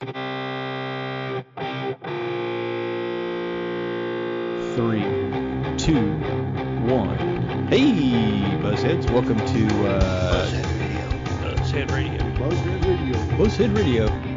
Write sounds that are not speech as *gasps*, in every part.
Three, two, one. Hey, Buzzheads, welcome to uh, Buzzhead Radio. Buzzhead Radio. Buzzhead Radio. Three,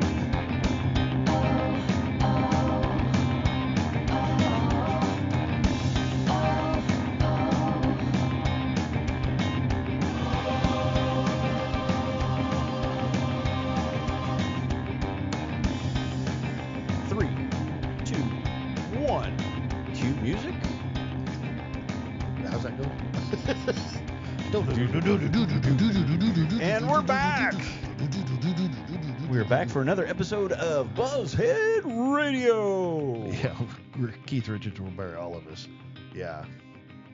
back for another episode of Buzzhead Radio. *laughs* Yeah, we're Keith Richards will bury all of us. Yeah.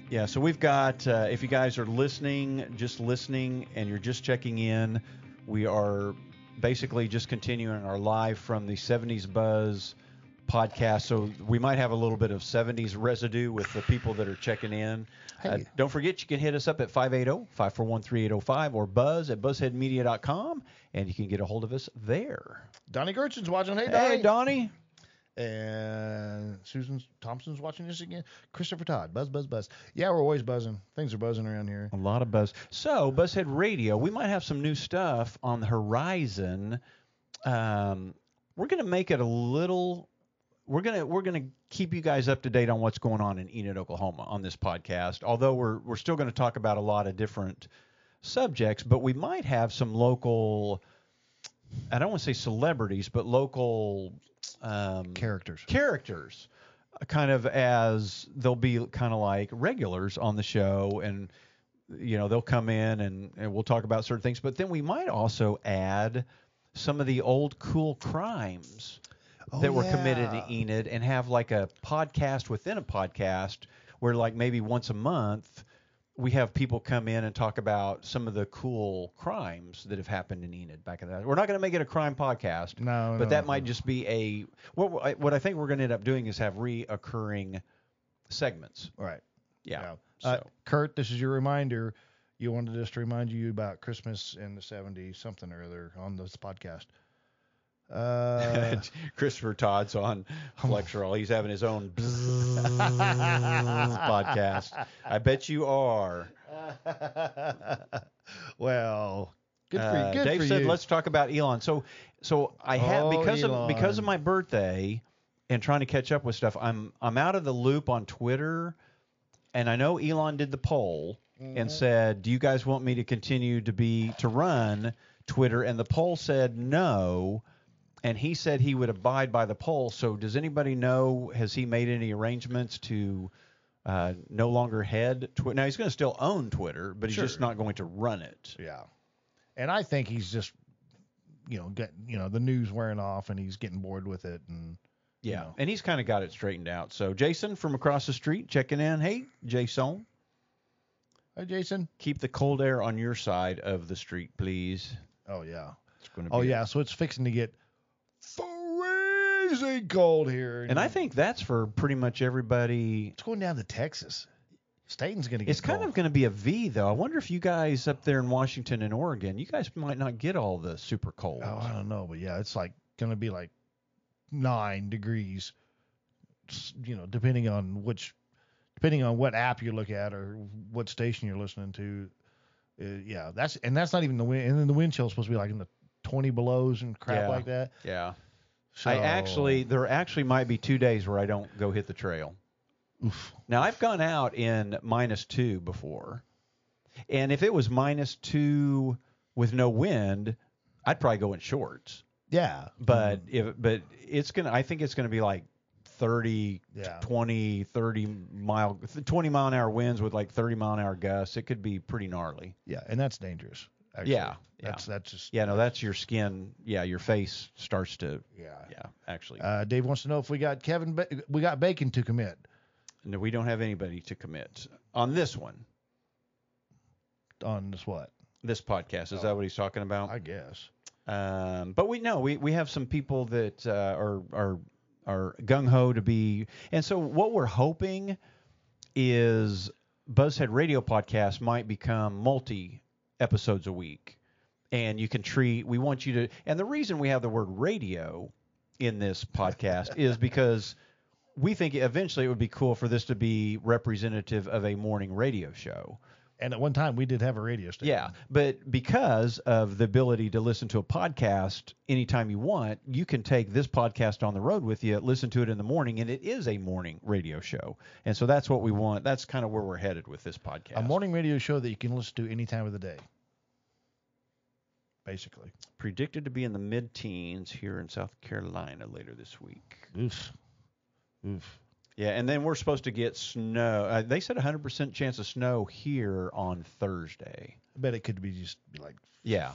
Yeah, so we've got, uh, if you guys are listening, just listening, and you're just checking in, we are basically just continuing our live from the 70s Buzz podcast. So we might have a little bit of 70s residue with the people that are checking in. Uh, don't forget, you can hit us up at 580 541 3805 or buzz at buzzheadmedia.com, and you can get a hold of us there. Donnie Gertzen's watching. Hey, Donnie. Hey, Donnie. Donnie. And Susan Thompson's watching this again. Christopher Todd. Buzz, buzz, buzz. Yeah, we're always buzzing. Things are buzzing around here. A lot of buzz. So, Buzzhead Radio, we might have some new stuff on the horizon. Um, we're going to make it a little. We're gonna we're gonna keep you guys up to date on what's going on in Enid, Oklahoma, on this podcast. Although we're we're still going to talk about a lot of different subjects, but we might have some local. I don't want to say celebrities, but local um, Characters. characters uh, kind of as they'll be kind of like regulars on the show and you know they'll come in and, and we'll talk about certain things but then we might also add some of the old cool crimes Oh, that were committed yeah. to enid and have like a podcast within a podcast where like maybe once a month we have people come in and talk about some of the cool crimes that have happened in enid back in the day. we're not going to make it a crime podcast No, but no, that no. might just be a what I- what I think we're going to end up doing is have reoccurring segments. Right. Yeah. Uh, So Kurt, this is your reminder. You wanted us to remind you about Christmas in the 70s, something or other on this podcast. Uh, *laughs* Christopher Todd's on Flexeril. He's having his own podcast. I bet you are. *laughs* well, good for Uh, you. Good Dave for said, you. "Let's talk about Elon." So, so I have Oh, because of because of my birthday and trying to catch up with stuff. I'm I'm out of the loop on Twitter, and I know Elon did the poll Mm-hmm. and said, "Do you guys want me to continue to be to run Twitter?" And the poll said no. And he said he would abide by the poll. So, does anybody know? Has he made any arrangements to uh, no longer head Twitter? Now he's going to still own Twitter, but he's Sure. just not going to run it. Yeah, and I think he's just, you know, get you know the news wearing off, and he's getting bored with it, and you Yeah, know. and he's kind of got it straightened out. So Jason from across the street checking in. Hey, Jason, Hey, Jason. keep the cold air on your side of the street, please. Oh yeah. It's going to Oh yeah. So it's fixing to get cold here, And I think that's for pretty much everybody. it's going down to Texas. Staten's gonna get. It's kind cold. of going to be a V though. I wonder if you guys up there in Washington and Oregon, you guys might not get all the super cold. Oh, I don't know, but yeah, it's like gonna be like nine degrees. s- You know, depending on which, depending on what app you look at or what station you're listening to. Uh, yeah, that's and that's not even the wind. And then the wind chill is supposed to be like in the 20 belows and crap Yeah. like that. Yeah. So, I actually there actually might be two days where I don't go hit the trail. oof. Now I've gone out in minus two before, and if it was minus two with no wind, I'd probably go in shorts. yeah, But mm-hmm. if but it's gonna, I think it's gonna be like 30, Yeah. 20, 30 mile, 20 mile an hour winds with like 30 mile an hour gusts. It could be pretty gnarly. yeah, and that's dangerous. Actually. Yeah, yeah. That's that's just Yeah, no, that's your skin. Yeah, your face starts to. yeah. Yeah, actually. Uh, Dave wants to know if we got Kevin. Ba- we got Bacon to commit no, we don't have anybody to commit on this one. on this what? This podcast is that what he's talking about? I guess. Um, but we know we, we have some people that uh, are are are gung ho to be, and so what we're hoping is Buzzhead Radio podcast might become multi episodes a week, and you can treat. We want you to, and the reason we have the word radio in this podcast is *laughs* because we think eventually it would be cool for this to be representative of a morning radio show. And at one time we did have a radio station. Yeah, but because of the ability to listen to a podcast anytime you want, you can take this podcast on the road with you, listen to it in the morning, and it is a morning radio show. And so that's what we want. That's kind of where we're headed with this podcast. A morning radio show that you can listen to any time of the day. Basically. predicted to be in the mid-teens here in South Carolina later this week. Oof. Oof. Yeah, and then we're supposed to get snow. Uh, they said 100% chance of snow here on Thursday. I bet it could be just be like Yeah,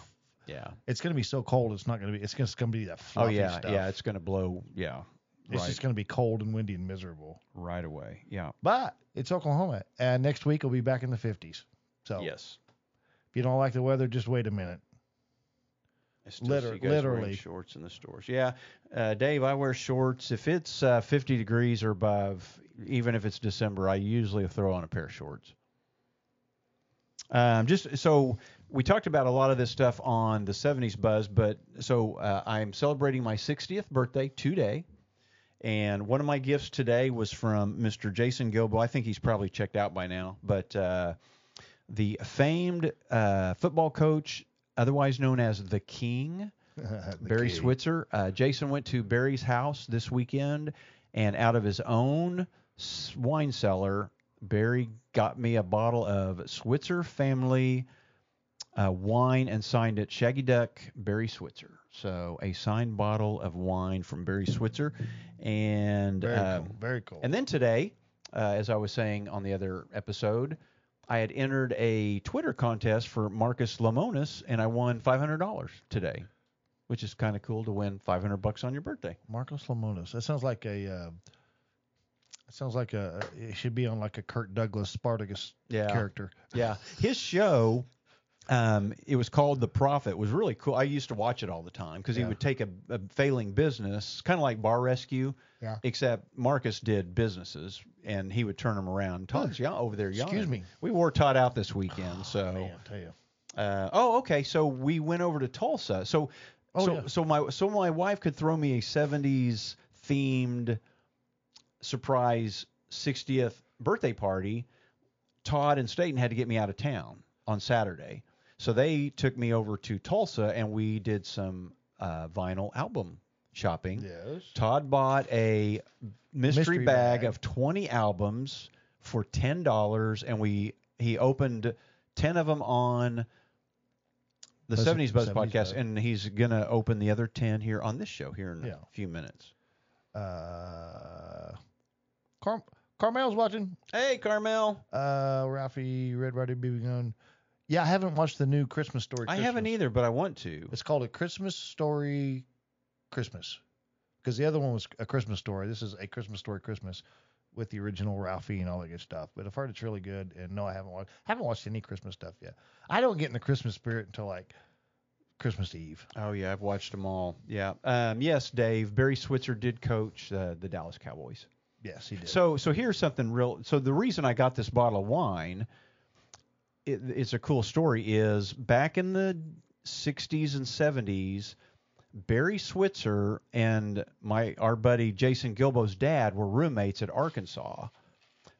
yeah. it's going to be so cold. It's not going to be. It's just going to be that Oh fluffy yeah, stuff. yeah. It's going to blow. Yeah, It's right, just going to be cold and windy and miserable. right away. Yeah. But it's Oklahoma, and next week we'll be back in the 50s. So Yes. if you don't like the weather, just wait a minute. I still Liter- see literally. shorts in the stores. Yeah, uh, Dave, I wear shorts if it's uh, 50 degrees or above. Even if it's December, I usually throw on a pair of shorts. Um, just so we talked about a lot of this stuff on the 70s buzz, but so uh, I'm celebrating my 60th birthday today. And one of my gifts today was from Mr. Jason Gilbo. I think he's probably checked out by now, but uh, the famed uh, football coach, otherwise known as the King, *laughs* The Barry key. Switzer. Uh, Jason went to Barry's house this weekend, and out of his own wine cellar, Barry got me a bottle of Switzer family uh, wine and signed it Shaggy Duck Barry Switzer. So a signed bottle of wine from Barry Switzer, and Very uh, cool. Very cool. and then today, uh, as I was saying on the other episode, I had entered a Twitter contest for Marcus Lemonis, and I won $500 today, which is kind of cool to win 500 bucks on your birthday. Marcus Lemonis. That sounds like a. Uh, it sounds like a. It should be on like a Kirk Douglas Spartacus Yeah. character. Yeah, his show. Um, it was called The Profit. It Was really cool. I used to watch it all the time because he would take a, a failing business, kind of like Bar Rescue, Yeah. except Marcus did businesses and he would turn them around. Todd's yeah, over there yawning. Excuse me. We wore Todd out this weekend, so. Man, I tell you. Uh, oh, okay. So we went over to Tulsa. So, Oh, so, yeah. so my so my wife could throw me a '70s themed surprise 60th birthday party. Todd and Staten had to get me out of town on Saturday, so they took me over to Tulsa and we did some uh, vinyl album shopping. Yes. Todd bought a mystery, Mystery bag, bag. of 20 albums for ten dollars, and we he opened ten of them on the Buzz- 70s Buzz 70s podcast, Buzz. and he's gonna open the other ten here on this show here in Yeah. a few minutes. Uh, Car- Carmel's watching. Hey, Carmel. Uh, Ralphie, Red Ryder, BB Gun. Yeah, I haven't watched the new Christmas story. I haven't either, but I want to. It's called a Christmas story Christmas. Because the other one was a Christmas story. This is a Christmas story Christmas with the original Ralphie and all that good stuff. But I've heard it's really good. And no, I haven't watched haven't watched any Christmas stuff yet. I don't get in the Christmas spirit until like Christmas Eve. Oh yeah, I've watched them all. Yeah. Um, yes, Dave. Barry Switzer did coach uh, the Dallas Cowboys. Yes, he did. So so here's something real. So the reason I got this bottle of wine, it, it's a cool story. Is back in the 60s and 70s, Barry Switzer and my our buddy Jason Gilbo's dad were roommates at Arkansas.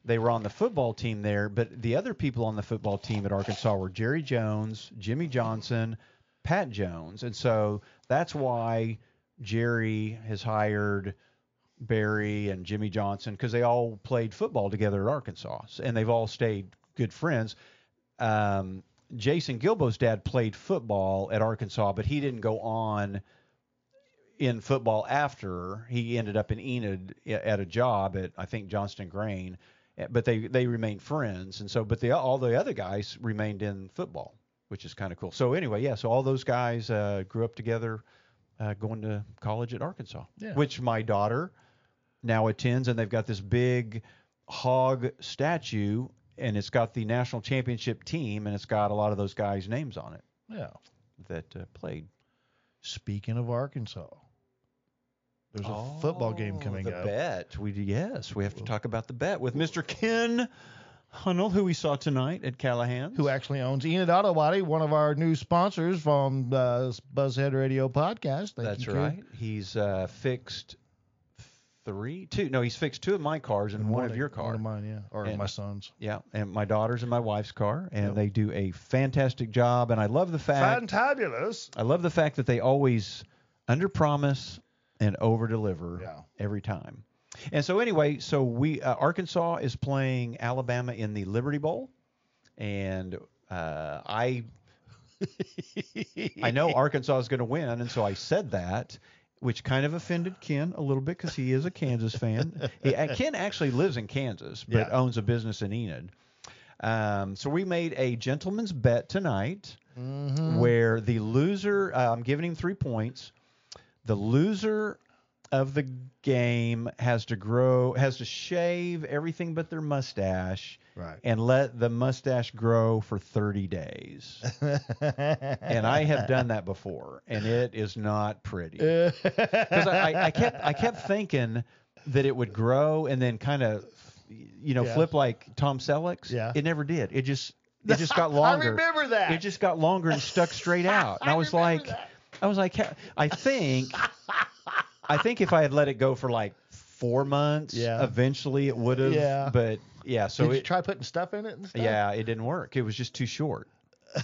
They were on the football team there, but the other people on the football team at Arkansas were Jerry Jones, Jimmy Johnson, Pat Jones, and so that's why Jerry has hired Barry and Jimmy Johnson because they all played football together at Arkansas, and they've all stayed good friends. Um, Jason Gilbo's dad played football at Arkansas, but he didn't go on in football after he ended up in Enid at a job at I think Johnston Grain, Eh, but they they remained friends, and so but the all the other guys remained in football. which is kind of cool. So anyway, yeah. So all those guys uh, grew up together, uh, going to college at Arkansas, Yeah. which my daughter now attends, and they've got this big hog statue, and it's got the national championship team, and it's got a lot of those guys' names on it Yeah. that uh, played. Speaking of Arkansas, there's a football game coming Oh, the up. bet. We yes, we have to talk about the bet with Mr. Ken Hunnell, who we saw tonight at Callahan's. Who actually owns Enid Auto Body, one of our new sponsors from the Buzzhead Radio podcast. Thank That's you, Ken. right. He's uh, fixed three, two. No, he's fixed two of my cars and, one, of your One cars. of mine, yeah. Or And- my son's. Yeah, and my daughter's and my wife's car, and Yep. they do a fantastic job. And I love the fact Fantabulous. I love the fact that they always under promise and over deliver Yeah. every time. And so anyway, so we uh, Arkansas is playing Alabama in the Liberty Bowl, and uh, I *laughs* I know Arkansas is going to win, and so I said that, which kind of offended Ken a little bit because he is a Kansas fan. He, uh, Ken actually lives in Kansas, but Yeah. owns a business in Enid. Um, so we made a gentleman's bet tonight, Mm-hmm. where the loser, uh, I'm giving him three points. The loser of the game has to grow, has to shave everything but their mustache, Right. and let the mustache grow for 30 days. *laughs* and I have done that before, and it is not pretty. *laughs* Because I, I kept I kept thinking that it would grow and then kind of, you know, Yeah. flip like Tom Selleck's. Yeah. It never did. It just it *laughs* just got longer. I remember that. It just got longer and stuck straight out. And I, was like, I was like, I think, I think if I had let it go for like four months, Yeah. eventually it would have. Yeah. But yeah, so Did you try putting stuff in it and stuff? yeah, it didn't work. It was just too short. *laughs*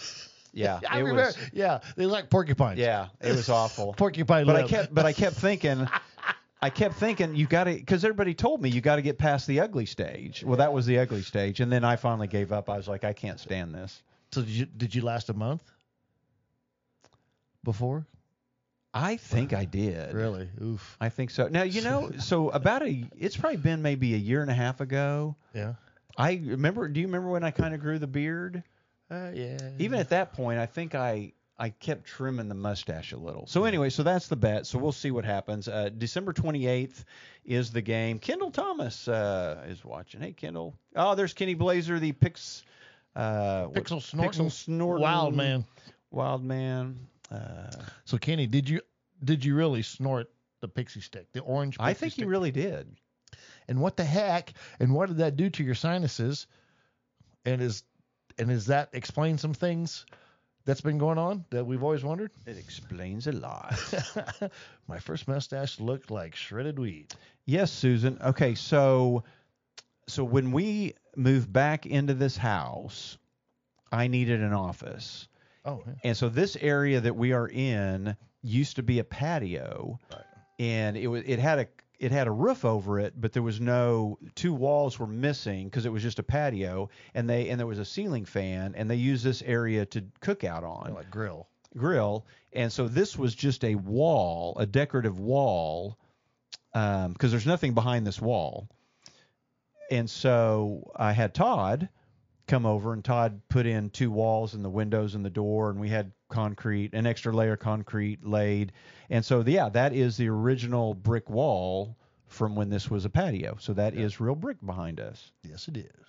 Yeah, I it remember. was. Yeah, they like porcupines. Yeah, it was awful. *laughs* Porcupine But I kept, but I kept *laughs* thinking, I kept thinking you got to, because everybody told me you got to get past the ugly stage. Well, that was the ugly stage, and then I finally gave up. I was like, I can't stand this. So did you did you last a month? Before? I think I did. Really? Oof. I think so. Now you know, *laughs* so about a, it's probably been maybe a year and a half ago. Yeah. I remember. Do you remember when I kind of grew the beard? Uh, yeah. Even at that point, I think I I kept trimming the mustache a little. So anyway, so that's the bet. So we'll see what happens. Uh, December 28th is the game. Kendall Thomas uh, is watching. Hey Kendall. Oh, there's Kenny Blazer, the Pix. Uh, Pixel snorting. Pixel. Wild man. Wild man. Uh, So Kenny, did you did you really snort the pixie stick, the orange? I think he stick? really did. And what the heck? And what did that do to your sinuses? And is and is that explain some things that's been going on that we've always wondered? It explains a lot. *laughs* My first mustache looked like shredded weed. Yes, Susan. Okay, so so when we moved back into this house, I needed an office. Oh, yeah. And so this area that we are in used to be a patio, and it was it had a it had a roof over it, but there was no two walls were missing because it was just a patio, and they and there was a ceiling fan, and they used this area to cook out on like grill. grill, and so this was just a wall, a decorative wall, um, because there's nothing behind this wall. And so I had Todd come over, and Todd put in two walls and the windows and the door, and we had concrete, an extra layer of concrete laid. And so, yeah, that is the original brick wall from when this was a patio. So that is real brick behind us. Yes, it is.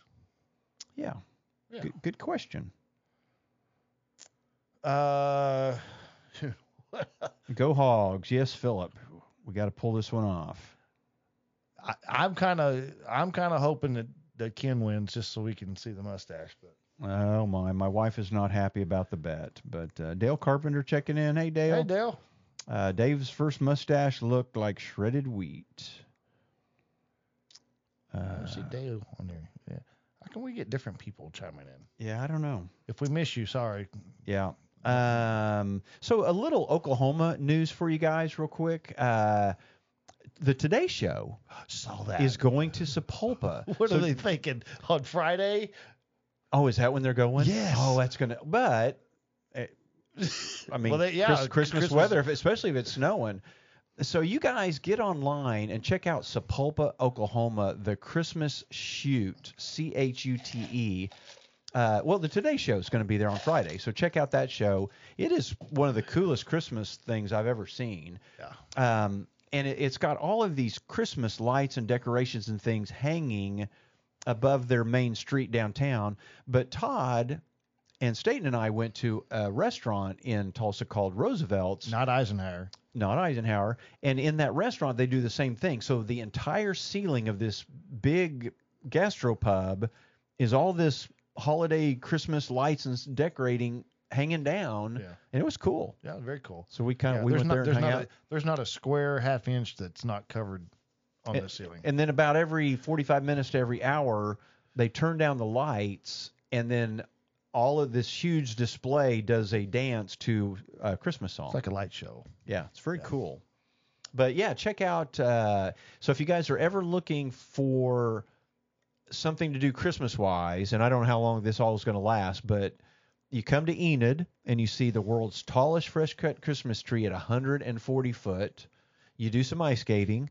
Yeah. Yeah. Good, good question. Uh, *laughs* Go Hogs. Yes, Philip. We got to pull this one off. I, I'm kind of I'm kind of hoping that that Ken wins just so we can see the mustache. But Oh my, my wife is not happy about the bet. But uh, Dale Carpenter checking in. Hey Dale. hey, Dale. Uh, Dave's first mustache looked like shredded wheat. I Uh, see Dale on there. Yeah. How can we get different people chiming in? yeah, I don't know. If we miss you, sorry. Yeah. Um, so a little Oklahoma news for you guys, real quick. Uh, the Today Show *gasps* Saw that. is going to Sapulpa. *laughs* what So- are they thinking on Friday? Oh, is that when they're going? Yes. Oh, that's gonna. But eh, I mean, *laughs* Well, they- yeah, Chris- Christmas, Christmas- weather, if, especially if it's snowing. So you guys get online and check out Sapulpa, Oklahoma, the Christmas Chute, C H U T E. Uh, well, the Today Show is going to be there on Friday, so check out that show. It is one of the coolest Christmas things I've ever seen. Yeah. Um, and it, it's got all of these Christmas lights and decorations and things hanging above their main street downtown. But Todd and Staten and I went to a restaurant in Tulsa called Roosevelt's Not Eisenhower. not Eisenhower. And in that restaurant, they do the same thing. So the entire ceiling of this big gastropub is all this holiday Christmas lights and decorating hanging down, Yeah. and it was cool. Yeah, very cool. So we kind of Yeah, we there's went not, there and there's hung not out. A, there's not a square half inch that's not covered on And- the ceiling. And then about every 45 minutes to every hour, they turn down the lights, and then all of this huge display does a dance to a Christmas song. It's like a light show. Yeah, it's very cool. But yeah, check out. Uh, so if you guys are ever looking for something to do Christmas wise, and I don't know how long this all is going to last, but you come to Enid and you see the world's tallest fresh cut Christmas tree at 140 foot. You do some ice skating.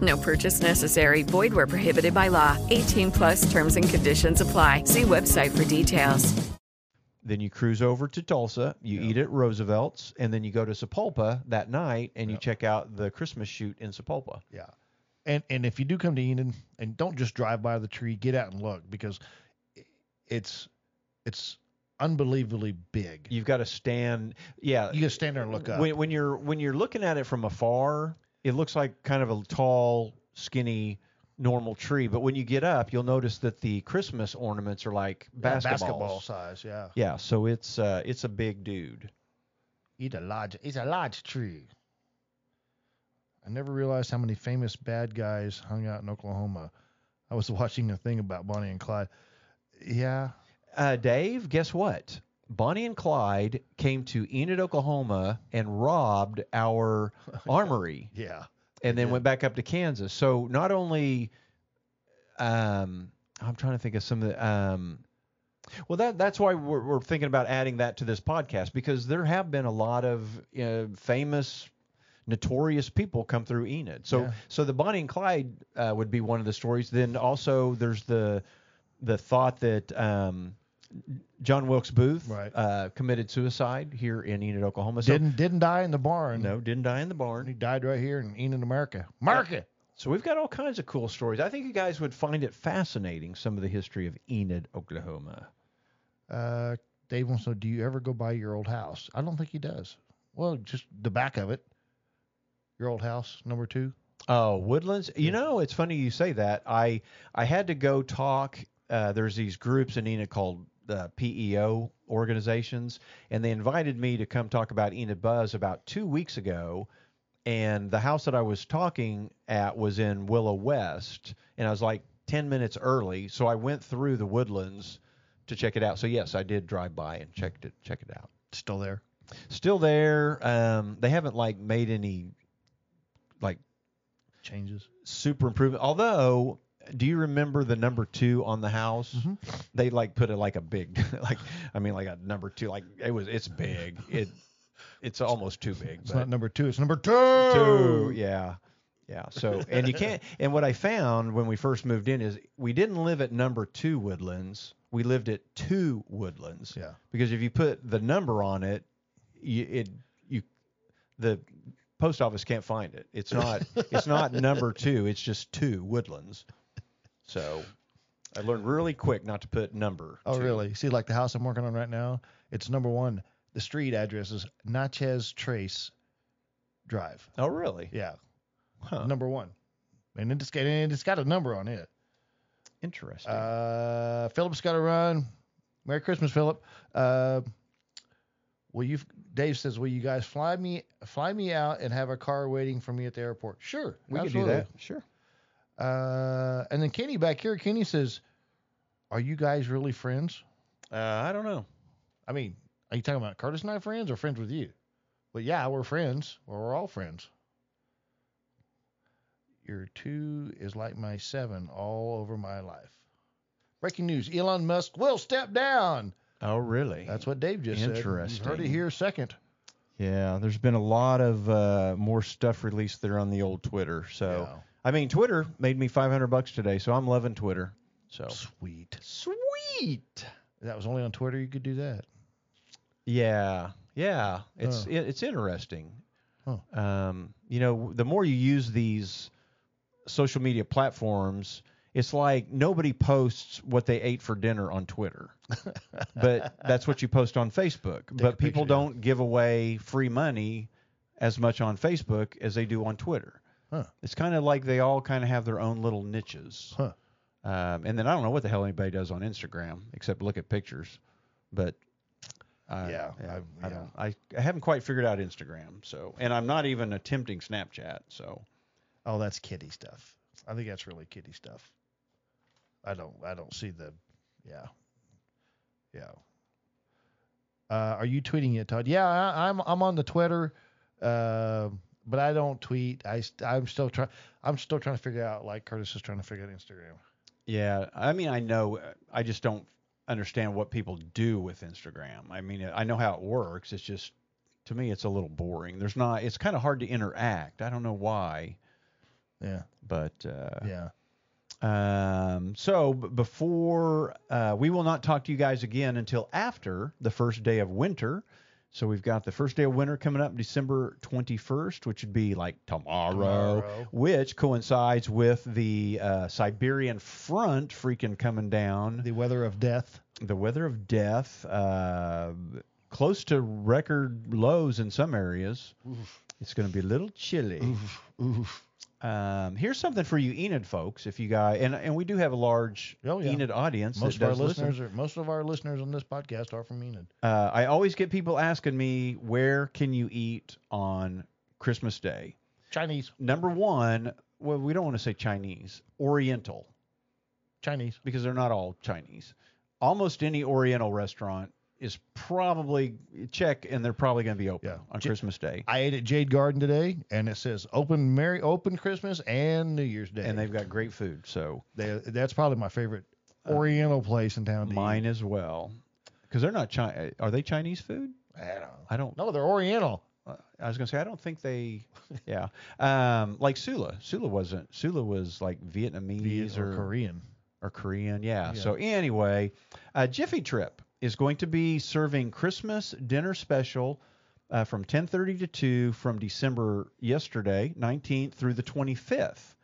No purchase necessary. Void where prohibited by law. 18 plus terms and conditions apply. See website for details. Then you cruise over to Tulsa, you eat at Roosevelt's, and then you go to Sapulpa that night and you check out the Christmas chute in Sapulpa. Yeah. And and if you do come to Enid and don't just drive by the tree, get out and look because it's it's unbelievably big. You've got to stand. Yeah, You gotta stand there and look up. when, when you're when you're looking at it from afar, it looks like kind of a tall, skinny, normal tree. But when you get up, you'll notice that the Christmas ornaments are like Yeah, basketball size, yeah. Yeah, so it's uh, it's a big dude. Eat a large it's a large tree. I never realized how many famous bad guys hung out in Oklahoma. I was *laughs* watching a thing about Bonnie and Clyde. Yeah. Uh, Dave, guess what? Bonnie and Clyde came to Enid, Oklahoma, and robbed our *laughs* armory. Yeah. and then did. went back up to Kansas. So not only, um, I'm trying to think of some of the, um, well, that that's why we're, we're thinking about adding that to this podcast because there have been a lot of uh, famous, notorious people come through Enid. So Yeah. so the Bonnie and Clyde uh, would be one of the stories. Then also there's the the thought that um, John Wilkes Booth Right. uh, committed suicide here in Enid, Oklahoma. So, Didn't didn't die in the barn. no, didn't die in the barn. He died right here in Enid, America. America. So we've got all kinds of cool stories. I think you guys would find it fascinating, some of the history of Enid, Oklahoma. Uh, Dave wants to know, do you ever go by your old house? I don't think he does. Well, just the back of it. Your old house, number two. Oh, Woodlands. You know, it's funny you say that. I I had to go talk. Uh, there's these groups in Enid called uh, PEO organizations, and they invited me to come talk about Enid Buzz about two weeks ago. And the house that I was talking at was in Willow West, and I was like 10 minutes early, so I went through the Woodlands to check it out. So yes, I did drive by and checked it check it out. Still there. Still there. Um, they haven't like made any like Changes. super improvement. Although, do you remember the number two on the house? Mm-hmm. They like put it like a big, *laughs* like I mean, like a number two. Like it was, it's big. It, it's almost too big. It's not number two. It's number two. two, yeah, yeah. So, and you can't. And what I found when we first moved in is we didn't live at number two Woodlands. We lived at two Woodlands. Yeah. Because if you put the number on it, you, it you the post office can't find it. It's not it's not number two. It's just two Woodlands. So I learned really quick not to put number. Oh, two. really? See, like the house I'm working on right now, it's number one. The street address is Natchez Trace Drive. Oh, really? Yeah, Huh. number one, and it's got and it's got a number on it. Interesting. Uh, Philip's got to run. Merry Christmas, Philip. Uh, will you? Dave says, "Will you guys fly me fly me out and have a car waiting for me at the airport?" Sure, we could absolutely. do that. Sure. Uh, and then Kenny back here, Kenny says, "Are you guys really friends?" Uh, I don't know. I mean, are you talking about Curtis and I friends or friends with you? But yeah, we're friends. Well, we're all friends. Your two is like my seven all over my life. Breaking news: Elon Musk will step down. Oh, really? That's what Dave just said. You've heard it Interesting. here second. Yeah, there's been a lot of uh, more stuff released there on the old Twitter. So, Yeah. I mean, Twitter made me 500 bucks today, so I'm loving Twitter. So Sweet. sweet. That was only on Twitter you could do that. Yeah, yeah. It's Huh. it, it's interesting. Huh. Um, you know, the more you use these social media platforms, it's like nobody posts what they ate for dinner on Twitter, *laughs* but that's what you post on Facebook. a but people picture, don't give away free money as much on Facebook as they do on Twitter. Huh. It's kind of like they all kind of have their own little niches. Huh. Um, and then I don't know what the hell anybody does on Instagram except look at pictures. But I, Yeah, I, I've- I yeah. don't. I, I haven't quite figured out Instagram. So, and I'm not even attempting Snapchat. So, Oh, that's kitty stuff. I think that's really kitty stuff. I don't. I don't see the. Yeah. Yeah. Uh, are you tweeting it, Todd? Yeah, I, I'm. I'm on the Twitter, uh, but I don't tweet. I I'm still trying. I'm still trying to figure out. Like Curtis is trying to figure out Instagram. yeah. I mean, I know. I just don't understand what people do with Instagram. I mean, I know how it works. It's just to me, it's a little boring. There's not. It's kind of hard to interact. I don't know why, Yeah. but uh, Yeah. Um, so before uh, we will not talk to you guys again until after the first day of winter. So we've got the first day of winter coming up December 21st, which would be like tomorrow, Tomorrow. which coincides with the uh, Siberian front freaking coming down. The weather of death. The weather of death, uh, close to record lows in some areas. It's going to be a little chilly. Oof. Um, here's something for you Enid folks, if you guys, and and we do have a large Oh, yeah. Enid audience. Most of our does listen. listeners are. Most of our listeners on this podcast are from Enid. Uh, I always get people asking me, where can you eat on Christmas Day? Chinese. Number one, well, we don't want to say Chinese, Oriental, Chinese. because they're not all Chinese. Almost any Oriental restaurant is probably check, and they're probably going to be open Yeah. on J- Christmas Day. I ate at Jade Garden today, and it says open Merry Open Christmas and New Year's Day. And they've got great food, so They, that's probably my favorite Oriental place in town. To mine as well. Because they're not Chi- Are they Chinese food? I don't. I don't. No, they're Oriental. Uh, I was gonna say I don't think they, yeah, um, like Sula. Sula wasn't. Sula was like Vietnamese or or Korean. or Korean. Yeah. Yeah. So anyway, uh, Jiffy Trip is going to be serving Christmas dinner special uh, from 10:30 to 2 from December yesterday 19th through the 25th.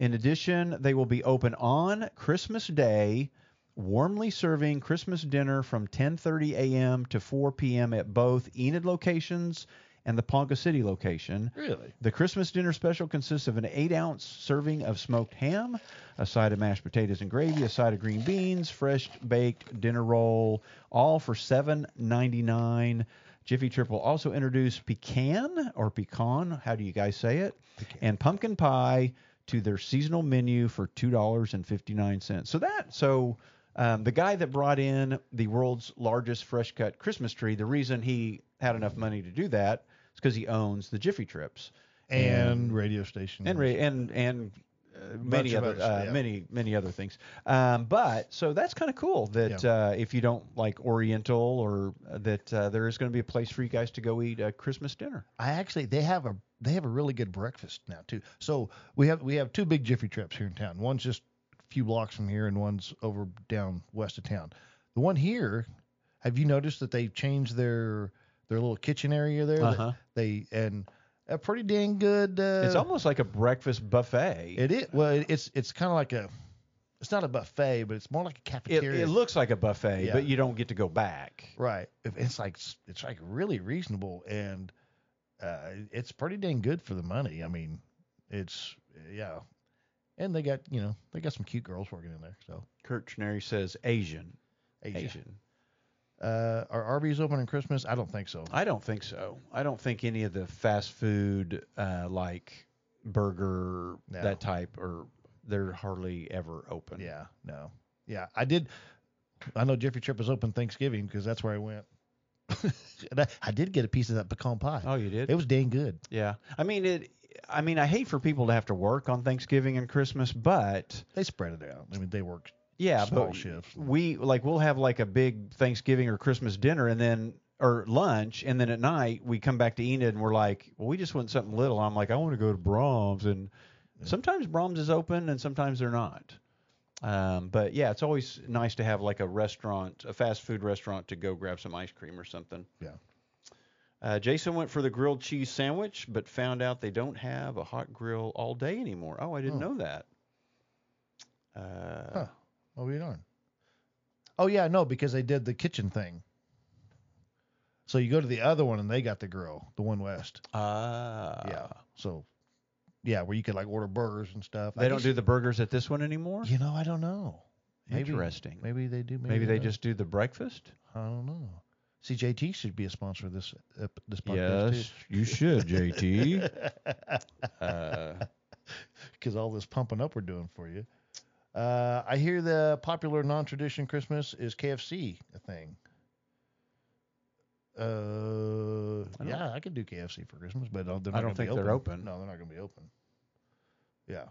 In addition, they will be open on Christmas Day, warmly serving Christmas dinner from 10:30 a.m. to 4 p.m. at both Enid locations and the Ponca City location. Really? The Christmas dinner special consists of an eight ounce serving of smoked ham, a side of mashed potatoes and gravy, a side of green beans, fresh baked dinner roll, all for $7.99. Jiffy Trip will also introduce pecan or pecan, how do you guys say it? And pumpkin pie to their seasonal menu for $2.59. So that, so um, the guy that brought in the world's largest fresh cut Christmas tree, the reason he had enough money to do that is because he owns the Jiffy Trips And radio station. and ra- and and uh, many other uh, yeah. many many other things. Um, but so that's kind of cool that Yeah. uh, if you don't like Oriental or uh, that uh, there is going to be a place for you guys to go eat a Christmas dinner. I actually they have a they have a really good breakfast now too. So we have we have two big Jiffy Trips here in town. One's just a few blocks from here, and one's over down west of town. The one here, have you noticed that they changed their their little kitchen area there? Uh-huh. They and a pretty dang good. Uh, it's almost like a breakfast buffet. it is well. it- It's it's kind of like a. It's not a buffet, but it's more like a cafeteria. it looks like a buffet, Yeah. but you don't get to go back. Right. It's like it's like really reasonable and uh, it's pretty dang good for the money. I mean, it's yeah, and they got you know they got some cute girls working in there. So Kurt Chenary says Asian. Asia. Asian. Uh, are Arby's open on Christmas? I don't think so. I don't think so. I don't think any of the fast food uh, like burger No. that type or they're hardly ever open. Yeah, no. Yeah, I did. I know Jiffy Trip is open Thanksgiving because that's where I went. *laughs* I, I did get a piece of that pecan pie. Oh, you did? It was dang good. Yeah. I mean it I mean I hate for people to have to work on Thanksgiving and Christmas, but They spread it out. I mean, they work yeah, small but shifts. we like we'll have like a big Thanksgiving or Christmas dinner and then or lunch and then at night we come back to Enid and we're like, well, we just want something little. I'm like, I want to go to Braum's and sometimes Braum's is open and sometimes they're not. Um, but yeah, it's always nice to have like a restaurant, a fast food restaurant to go grab some ice cream or something. Yeah. Uh, Jason went for the grilled cheese sandwich, but found out they don't have a hot grill all day anymore. Oh, I didn't Oh. know that. Uh, Huh. Oh, you darn. Oh yeah, no, because they did the kitchen thing. So you go to the other one and they got the grill, the one west. Ah. yeah. So yeah, where you could like order burgers and stuff. They don't do the burgers at this one anymore. You know, I don't know. Maybe, Interesting. Maybe they do. Maybe, Maybe they don't. just do the breakfast. I don't know. CJT should be a sponsor of this uh, this podcast Yes, you should, JT. *laughs* uh, because all this pumping up we're doing for you. Uh, I hear the popular non-tradition Christmas is KFC a thing. Uh, I yeah, I could do KFC for Christmas, but uh, I don't think they're open. No, they're not going to be open. Yeah.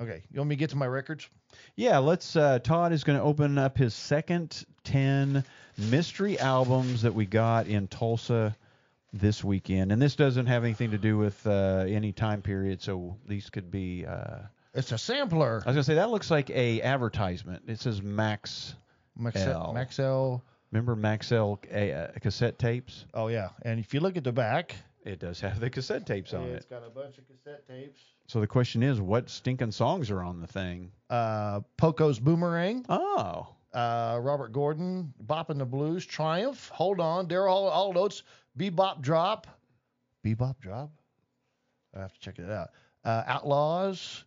Okay, you want me to get to my records? yeah, let's. Uh, Todd is going to open up his second ten mystery albums that we got in Tulsa this weekend, and this doesn't have anything to do with uh, any time period, so these could be. Uh, It's a sampler. I was gonna say that looks like a advertisement. It says Max. Maxell. L. Maxell. Remember Maxell uh, cassette tapes? Oh yeah, and if you look at the back, It does have the cassette tapes on it's it. It's got a bunch of cassette tapes. So the question is, what stinking songs are on the thing? Uh, Poco's Boomerang. Oh, uh, Robert Gordon, Bop in the Blues, Triumph, Hold On, Daryl Hall, All Notes, Bebop Drop, Bebop Drop. I have to check it out. Uh, Outlaws,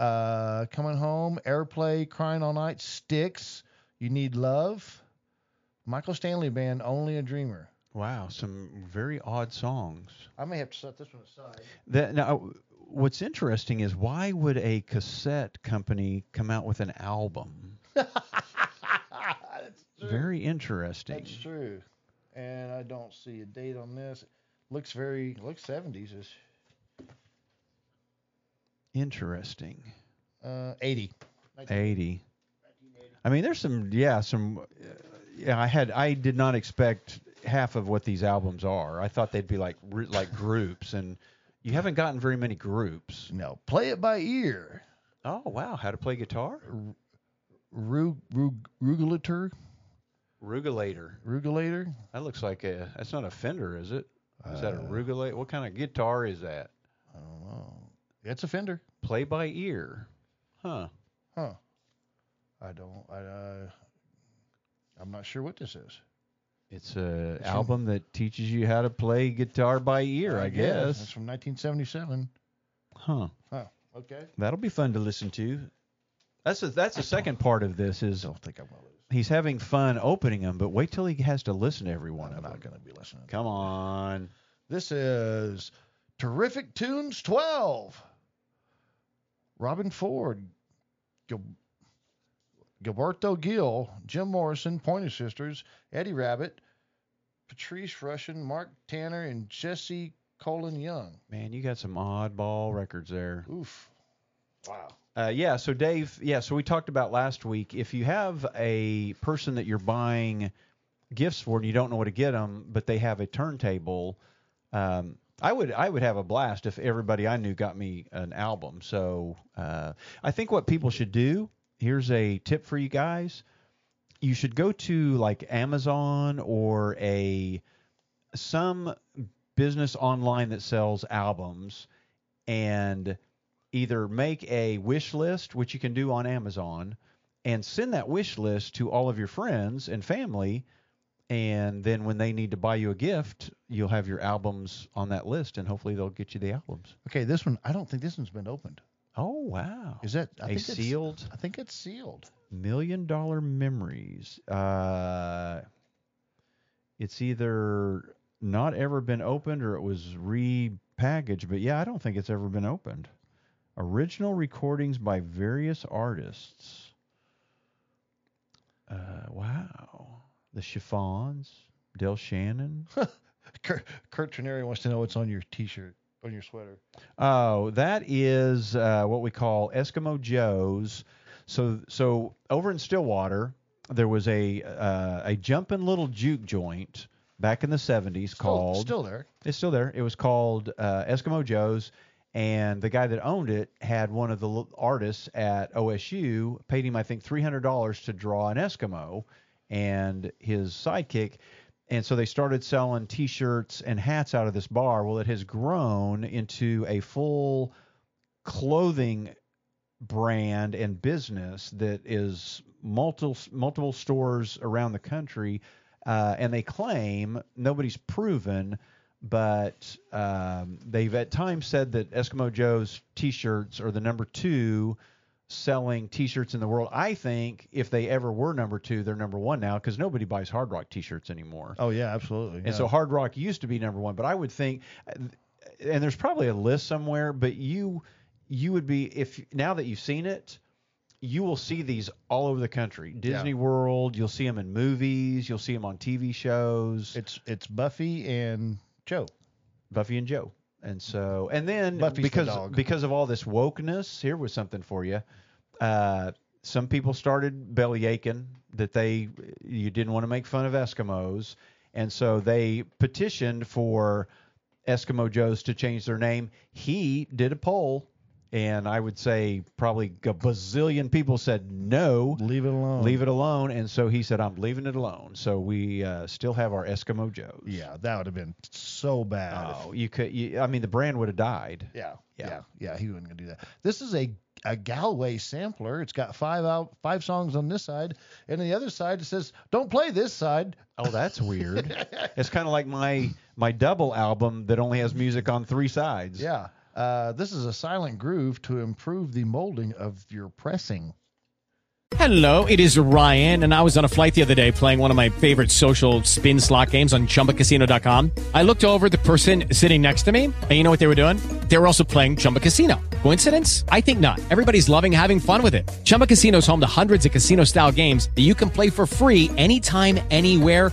uh, Coming Home, Airplay, Crying All Night, Styx, You Need Love, Michael Stanley Band, Only a Dreamer. wow, some very odd songs. I may have to set this one aside. That now, what's interesting is why would a cassette company come out with an album? *laughs* That's true. Very interesting. That's true. And I don't see a date on this. Looks very, looks 70s ish. Interesting. Uh, 80. 80. I mean, there's some, yeah, some. Uh, yeah, I had, I did not expect half of what these albums are. I thought they'd be like, like groups, and you haven't gotten very many groups. No, play it by ear. Oh wow, how to play guitar? Rug, rug, rugulator, Rugulator. rugulator. That looks like a. That's not a Fender, is it? Is that a Uh, Rugulator? What kind of guitar is that? I. It's a Fender. Play by ear. Huh. Huh. I don't. I. Uh, I'm not sure what this is. It's a It's from- album that teaches you how to play guitar by ear, I, guess. It's from 1977. Huh. Huh. Okay. That'll be fun to listen to. That's a, that's the second part of this is Don't think I'm gonna lose. he's having fun opening them, but wait till he has to listen to every one I'm of not gonna be listening. Come on. This is Terrific Tunes 12. Robben Ford, Gil- Gilberto Gil, Jim Morrison, Pointer Sisters, Eddie Rabbitt, Patrice Rushen, Mark Tanner, and Jesse Colin Young. Man, you got some oddball records there. Oof. Wow. Uh, yeah, so Dave, yeah, so we talked about last week. If you have a person that you're buying gifts for and you don't know what to get them, but they have a turntable, um, I would I would have a blast if everybody I knew got me an album. So uh, I think what people should do. Here's a tip for you guys. You should go to like Amazon or a some business online that sells albums and either make a wish list, which you can do on Amazon, and send that wish list to all of your friends and family, and then when they need to buy you a gift, you'll have your albums on that list, and hopefully they'll get you the albums. Okay, this one I don't think this one's been opened. Oh wow! Is that I a sealed I think it's sealed. million dollar memories? Uh, it's either not ever been opened or it was repackaged, but yeah, I don't think it's ever been opened. Original recordings by various artists. Uh, wow. The Chiffons, Del Shannon. *laughs* Kurt, Kurt Trineri wants to know what's on your T-shirt, on your sweater. Oh, that is uh, what we call Eskimo Joe's. So, so over in Stillwater, there was a uh, a jumping little juke joint back in the 70s called. still there. It's still there. It was called uh, Eskimo Joe's, and the guy that owned it had one of the artists at OSU paid him, I think, three hundred dollars to draw an Eskimo, and his sidekick. And so they started selling T-shirts and hats out of this bar. Well, it has grown into a full clothing brand and business that is multiple multiple stores around the country, uh, and they claim nobody's proven, but um, they've at times said that Eskimo Joe's T-shirts are the number two selling T-shirts in the world. I think if they ever were number two, they're number one now because nobody buys Hard Rock T-shirts anymore. Oh yeah, absolutely. And so Hard Rock used to be number one, but I would think, uh, and there's probably a list somewhere, but you you would be if now that you've seen it, you will see these all over the country. Disney World, you'll see them in movies, you'll see them on TV shows. it's it's Buffy and Joe. Buffy and Joe. And so, and then Buffy's the because dog. because of all this wokeness, here was something for you. Uh, some people started belly aching that they you didn't want to make fun of Eskimos, and so they petitioned for Eskimo Joe's to change their name. He did a poll, and I would say probably a bazillion people said no. Leave it alone. Leave it alone, and so he said, "I'm leaving it alone." So we uh, still have our Eskimo Joe's. Yeah, that would have been so bad. if- Oh, you could. You, I mean, the brand would have died. Yeah, Yeah. yeah, yeah, He wasn't gonna do that. This is a a Galway sampler. It's got five out five songs on this side, and on the other side it says don't play this side. Oh, that's *laughs* weird. it's kind of like my my double album that only has music on three sides. Yeah. Uh, this is a silent groove to improve the molding of your pressing. Hello, it is Ryan, and I was on a flight the other day playing one of my favorite social spin slot games on chumbacasino.com. I looked over the person sitting next to me, and you know what they were doing? They were also playing Chumba Casino. Coincidence? I think not. Everybody's loving having fun with it. Chumba Casino is home to hundreds of casino style games that you can play for free anytime, anywhere,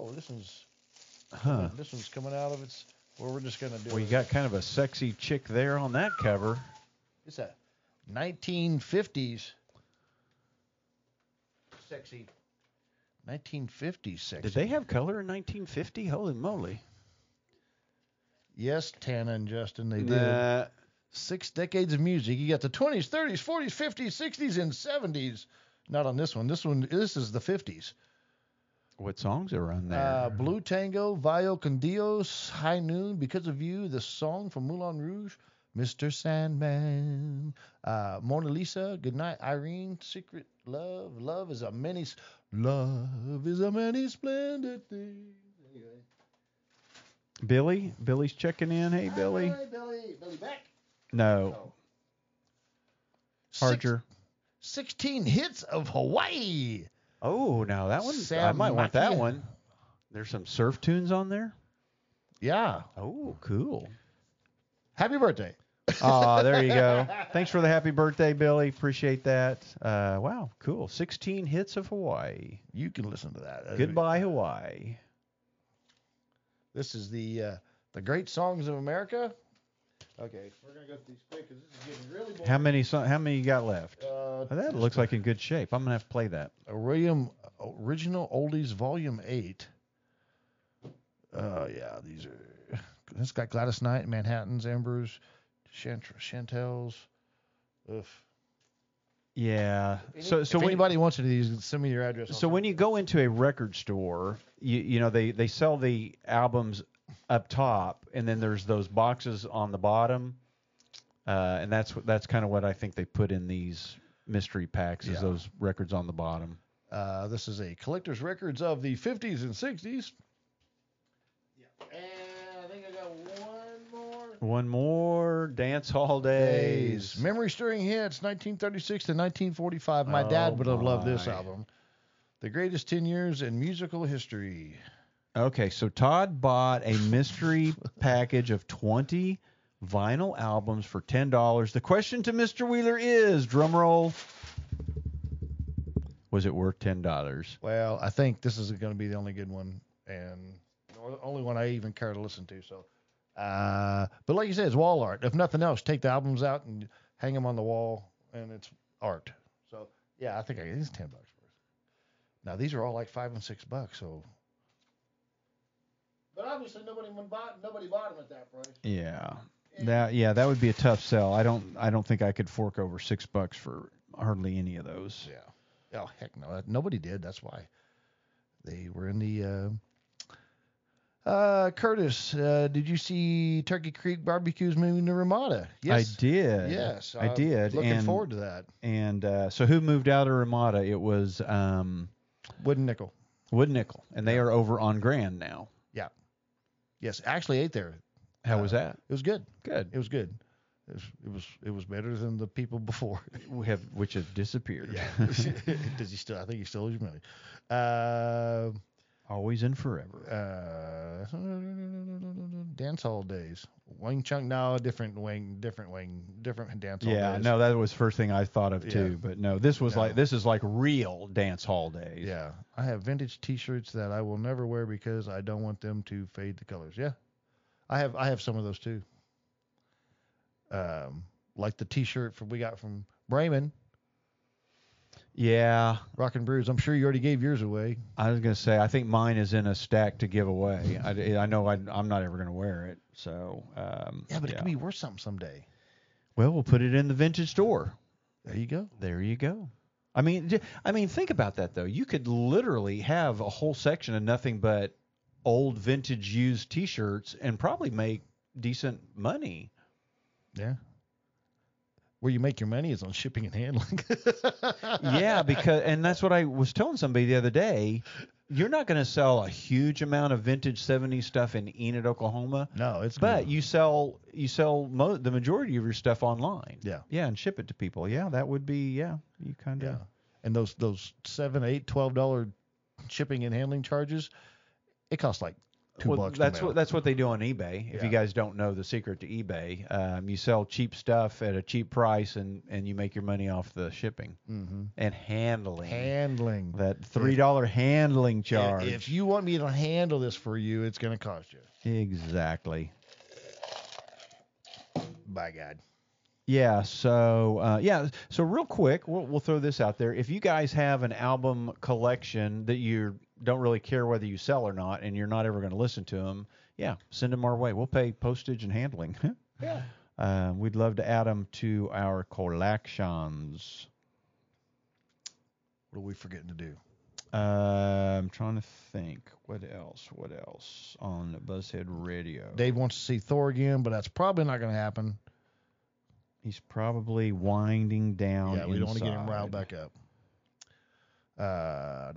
Oh, this one's Huh. this one's coming out of its. Well, we're just gonna do. Well, you it. got kind of a sexy chick there on that cover. It's a 1950s sexy. 1950s sexy. Did they have color in 1950? Holy moly! Yes, Tana and Justin, they did. Nah, Six decades of music. You got the 20s, 30s, 40s, 50s, 60s, and 70s. Not on this one. This one, this is the 50s. What songs are on there? Uh, Blue Tango, Vaya con Dios, High Noon, Because of You, the song from Moulin Rouge, Mr. Sandman, uh, Mona Lisa, Goodnight Irene, Secret Love, Love is a many, Love is a many splendid thing. Anyway. Billy, Billy's checking in. Hey, Billy. Hi, Billy, Billy back. No, Harger. 16 hits of Hawaii. Oh, now that one. I Sam might want that one. There's some surf tunes on there. Yeah. Oh, cool. Happy birthday. Oh, *laughs* there you go. Thanks for the happy birthday, Billy. Appreciate that. Uh, wow, cool. 16 hits of Hawaii. You can listen to that. Goodbye, Hawaii. This is the uh, the great songs of America. Okay, we're gonna go through these quick because this is getting really boring. How many so- how many you got left? Uh, Oh, that looks like in good shape. I'm gonna have to play that. a William Original Oldies Volume Eight. Uh, yeah, these are. This got Gladys Knight, Manhattan's, Embers, Chant- Chantels. Ugh. Yeah. So so if when, anybody wants any of these, send me your address. I'll so send when you go into a record store, you you know they they sell the albums up top, and then there's those boxes on the bottom, uh, and that's that's kind of what I think they put in these mystery packs is Yeah. those records on the bottom. Uh, this is a collector's records of the 50s and 60s. Yeah, And I think I got one more. One more dance hall days. Memory stirring hits, 1936 to 1945. My dad Oh, would have loved this album. The greatest 10 years in musical history. Okay, so Todd bought a mystery *laughs* package of 20 vinyl albums for $10. The question to Mr. Wheeler is, drum roll, was it worth $10? Well, I think this is going to be the only good one, and the only one I even care to listen to. So, uh, but like you said, it's wall art. If nothing else, take the albums out and hang them on the wall, and it's art. So, yeah, I think I, it's ten bucks worth. Now these are all like five and six bucks. So, but obviously nobody bought nobody bought them at that price. Yeah. That yeah, that would be a tough sell. I don't I don't think I could fork over 6 bucks for hardly any of those. Yeah. Oh heck no, nobody did. That's why they were in the. Uh, uh, Curtis, uh, did you see Turkey Creek Barbecue's moving to Ramada? Yes, I did. Yes, I I'm did. Looking and, forward to that. And uh, so who moved out of Ramada? It was um, Wooden Nickel. Wood Nickel, and they are over on Grand now. Yeah. Yes, actually ate there. How was that? It was good. Good. It was good. It was it was, it was better than the people before. *laughs* We have which have disappeared. Yeah. *laughs* Does he still? I think he still owes you money. Uh, Always and forever. uh, dance hall days. Wang Chung. No, different wing. Different wing. Different dance hall days. Yeah, days. no, that was first thing I thought of too. Yeah. But no, this was No. like this is like real dance hall days. Yeah, I have vintage T-shirts that I will never wear because I don't want them to fade the colors. Yeah, I have I have some of those too. Um, like the T-shirt from we got from Bremen, Yeah, Rock and Brews. I'm sure you already gave yours away. I was gonna say I think mine is in a stack to give away. I, I know I, I'm not ever gonna wear it. So um, Yeah, but it could be worth something someday. well, we'll put it in the vintage store. There you go. There you go. I mean, I mean, think about that though. You could literally have a whole section of nothing but old vintage used T-shirts and probably make decent money. Yeah. Where you make your money is on shipping and handling. *laughs* yeah, because and that's what I was telling somebody the other day. You're not going to sell a huge amount of vintage 70s stuff in Enid, Oklahoma. No, it's but you sell you sell mo- the majority of your stuff online. Yeah. Yeah, and ship it to people. Yeah, that would be yeah. You kind of Yeah. And those those seven, eight, twelve dollar shipping and handling charges, it costs like two well, bucks. That's what that's what they do on eBay. If you guys don't know the secret to eBay, um, you sell cheap stuff at a cheap price and and you make your money off the shipping Mhm. and handling. handling. that three dollar handling charge. If you want me to handle this for you, it's going to cost you. exactly. By God. Yeah. So uh, yeah. So real quick, we'll we'll throw this out there. If you guys have an album collection that you don't really care whether you sell or not, and you're not ever going to listen to them, yeah, send them our way. We'll pay postage and handling. *laughs* Yeah. Uh, we'd love to add them to our collections. What are we forgetting to do? Uh, I'm trying to think. What else? What else on Buzzhead Radio? Dave wants to see Thor again, but that's probably not going to happen. He's probably winding down. yeah, we don't want to get him riled back up. Uh,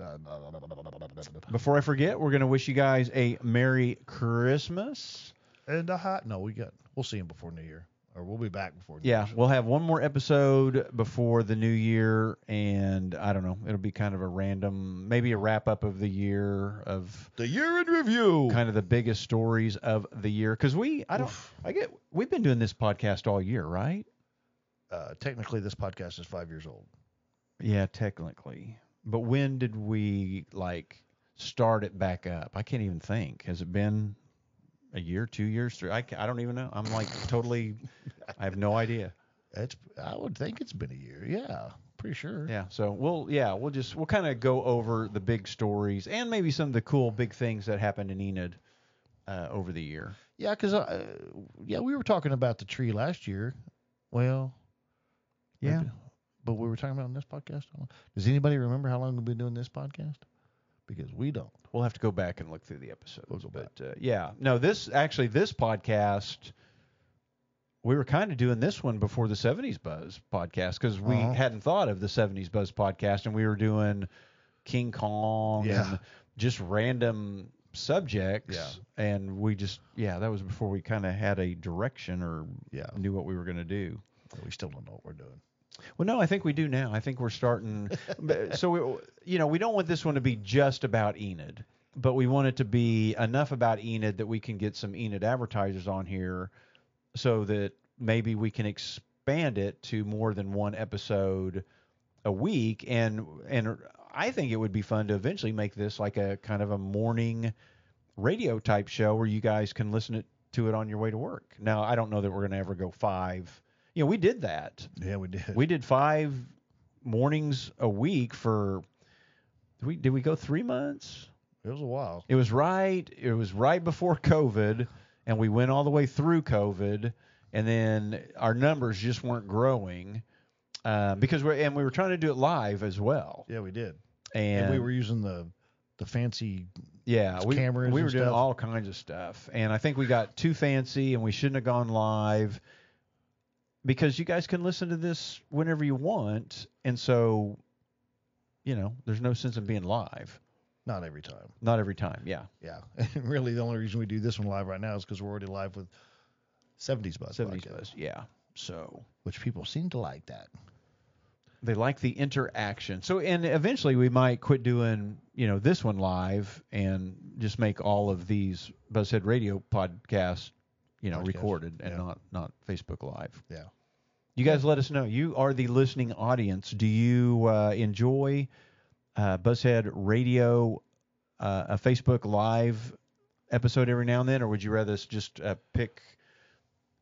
before I forget, we're gonna wish you guys a Merry Christmas. And a hot no, we got we'll see him before New Year, or we'll be back before. New yeah, Year. we'll have one more episode before the New Year, and I don't know, it'll be kind of a random, maybe a wrap up of the year of the year in review, kind of the biggest stories of the year, because we I don't Oof. I get we've been doing this podcast all year, right? Uh, technically, this podcast is five years old. Yeah, technically. But when did we like start it back up? I can't even think. Has it been a year, two years, three? I, I don't even know. I'm like totally. I have no idea. It's I would think it's been a year. Yeah, pretty sure. Yeah. So we'll yeah we'll just we'll kind of go over the big stories and maybe some of the cool big things that happened in Enid uh, over the year. Yeah, because uh, yeah, we were talking about the tree last year. Well, Yeah. maybe- but we were talking about on this podcast. Does anybody remember how long we've been doing this podcast? Because we don't. We'll have to go back and look through the episodes. We'll but uh, yeah, no, this actually this podcast, we were kind of doing this one before the '70s Buzz podcast because we Uh-huh. hadn't thought of the '70s Buzz podcast, and we were doing King Kong Yeah. and just random subjects. Yeah. And we just yeah, that was before we kind of had a direction or Yeah. knew what we were going to do. We still don't know what we're doing. Well, no, I think we do now. I think we're starting. so, we, you know, we don't want this one to be just about Enid, but we want it to be enough about Enid that we can get some Enid advertisers on here so that maybe we can expand it to more than one episode a week. And, and I think it would be fun to eventually make this like a kind of a morning radio type show where you guys can listen to it on your way to work. Now, I don't know that we're going to ever go five. You know, we did that. Yeah, we did. We did five mornings a week for. Did we did we go three months? It was a while. It was right. It was right before COVID, and we went all the way through COVID, and then our numbers just weren't growing um, because we're and we were trying to do it live as well. Yeah, we did. And, And, we were using the the fancy yeah, we, cameras we were doing all kinds of stuff, and I think we got too fancy, and we shouldn't have gone live because you guys can listen to this whenever you want, and so you know there's no sense in being live. not every time. Not every time, yeah. Yeah. And *laughs* really the only reason we do this one live right now is because we're already live with 70s Buzz. 70s podcast, buzz, yeah. So Which people seem to like that. they like the interaction. So and eventually we might quit doing you know this one live and just make all of these Buzzhead Radio podcasts you know Podcasts, recorded and yeah. not not Facebook live. Yeah. You guys let us know. You are the listening audience. Do you uh, enjoy uh, Buzzhead Radio, uh, a Facebook Live episode every now and then, or would you rather just uh, pick,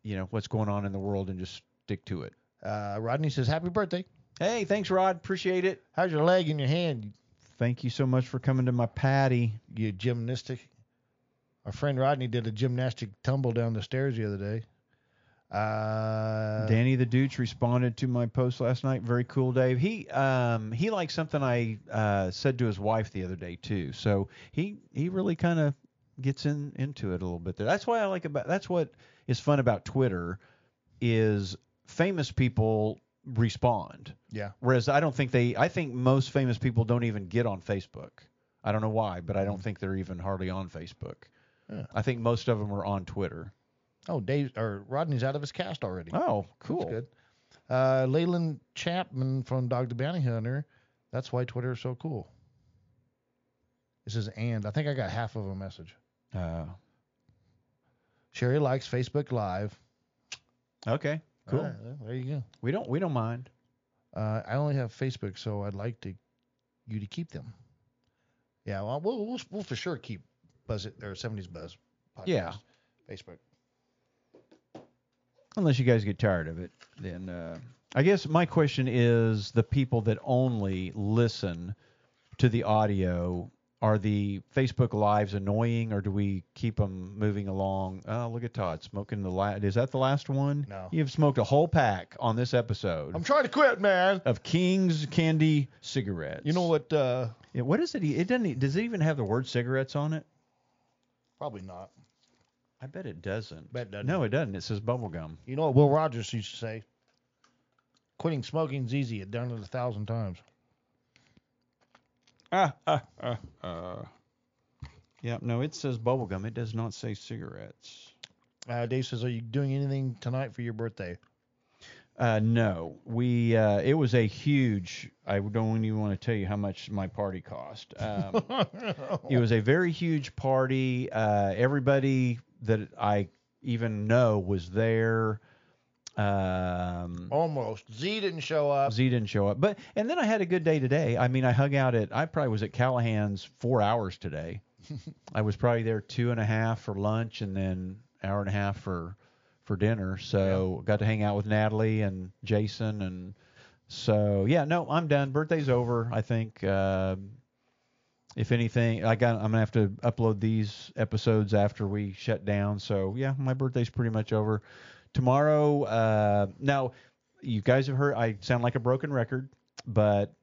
you know, what's going on in the world and just stick to it? Uh, Rodney says, Happy birthday. Hey, thanks, Rod. Appreciate it. How's your leg and your hand? Thank you so much for coming to my patty. You gymnastic. Our friend Rodney did a gymnastic tumble down the stairs the other day. Uh, Danny the Dooch responded to my post last night. Very cool, Dave. He um he liked something I uh, said to his wife the other day too. So he he really kind of gets in into it a little bit there. That's why I like about that's what is fun about Twitter is famous people respond. Yeah. Whereas I don't think they I think most famous people don't even get on Facebook. I don't know why, but I don't think they're even hardly on Facebook. I think most of them are on Twitter. Oh, Dave or Rodney's out of his cast already. Oh, cool. That's good. Uh, Leland Chapman from Dog the Bounty Hunter. That's why Twitter is so cool. This is and I think I got half of a message. Uh, Sherry likes Facebook Live. okay. Cool. Right, there you go. We don't we don't mind. Uh, I only have Facebook, so I'd like to you to keep them. Yeah, well, we'll we'll, we'll for sure keep Buzz it or 70s Buzz. Podcast, Yeah. Facebook. Unless you guys get tired of it, then uh, I guess my question is the people that only listen to the audio. Are the Facebook lives annoying, or do we keep them moving along? Oh, look at Todd smoking the last. Is that the last one? No. You've smoked a whole pack on this episode I'm trying to quit, man. of King's Candy cigarettes. You know what? Uh, Yeah, what is it? It doesn't. Does it even have the word cigarettes on it? Probably not. I bet it doesn't. Bet it doesn't. No, it doesn't. It says bubble gum. You know what Will Rogers used to say? Quitting smoking's easy. I've done it a thousand times. Ah, ah, ah, ah. Yeah, no, it says bubblegum. It does not say cigarettes. Uh, Dave says, "Are you doing anything tonight for your birthday?" Uh, no, we. Uh, it was a huge. I don't even want to tell you how much my party cost. *laughs* Um, it was a very huge party. Uh, everybody that I even know was there. Um, Almost. Z didn't show up. Z didn't show up, but and then I had a good day today. I mean, I hung out at. I probably was at Callahan's four hours today. *laughs* I was probably there two and a half for lunch, and then hour and a half for for dinner. So got to hang out with Natalie and Jason, and so yeah, no, I'm done. Birthday's over. I think. Uh, if anything, I got. I'm gonna have to upload these episodes after we shut down. So yeah, my birthday's pretty much over. Tomorrow, uh, now you guys have heard I sound like a broken record, but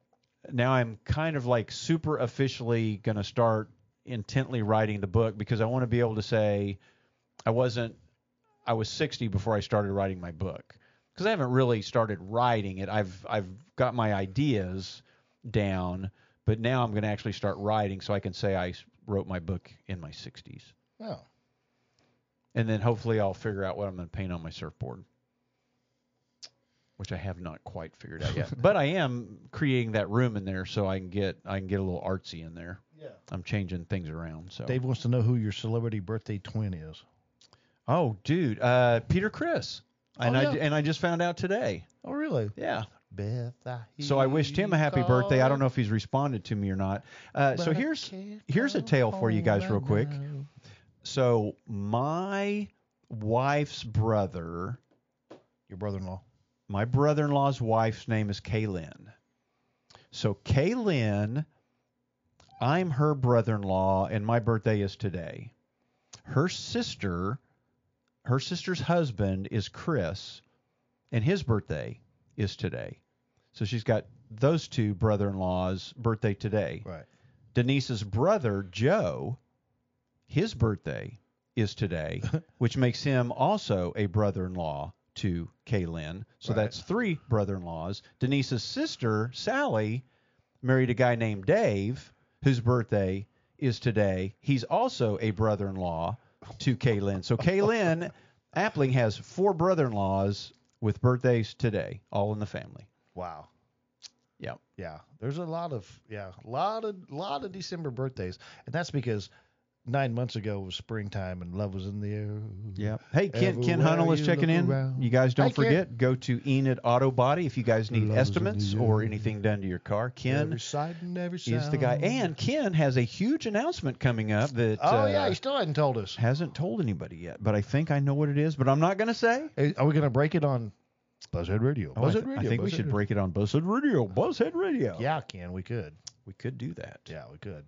now I'm kind of like super officially gonna start intently writing the book because I want to be able to say I wasn't I was 60 before I started writing my book because I haven't really started writing it. I've I've got my ideas down, but now I'm going to actually start writing so I can say I wrote my book in my 60s. Oh. And then hopefully I'll figure out what I'm going to paint on my surfboard, which I have not quite figured out yet. *laughs* but I am creating that room in there so I can get I can get a little artsy in there. Yeah. I'm changing things around. So Dave wants to know who your celebrity birthday twin is. Oh, dude, uh, Peter Criss. And Oh, I and I just found out today. Oh, really? Yeah. Beth, I So I wished him a happy birthday. I don't know if he's responded to me or not. Uh, so here's here's a tale for you guys real quick. So my wife's brother, Your brother-in-law. my brother-in-law's wife's name is Kaylin. So Kaylin, I'm her brother-in-law, and my birthday is today. Her sister, her sister's husband is Chris, and his birthday is today. So she's got those two brother-in-laws' birthday today. Right. Denise's brother Joe, his birthday is today, *laughs* which makes him also a brother-in-law to Kaylin. So Right. that's three brother-in-laws. Denise's sister Sally married a guy named Dave, whose birthday is today. He's also a brother-in-law to Kaylin. So Kaylin *laughs* Appling has four brother-in-laws with birthdays today, all in the family. Wow. Yeah. Yeah. There's a lot of yeah, a lot of lot of December birthdays, and that's because nine months ago was springtime and love was in the air. Yep. Hey, Ken, Ken Hunnell is checking in. around. You guys don't Hi, Ken. forget, go to Enid Auto Body if you guys need Love's in estimates or anything done to your car. Ken Every sight and every is the guy. And Ken has a huge announcement coming up that oh uh, yeah, he still hasn't told us. hasn't told anybody yet, but I think I know what it is, but I'm not going to say. Hey, Are we gonna break it on Buzzhead Radio? Oh, I, Buzzhead th- Radio. I think we should Radio. break it on Buzzhead Radio. Buzzhead Radio. Yeah, Ken, we could. We could do that. Yeah, we could.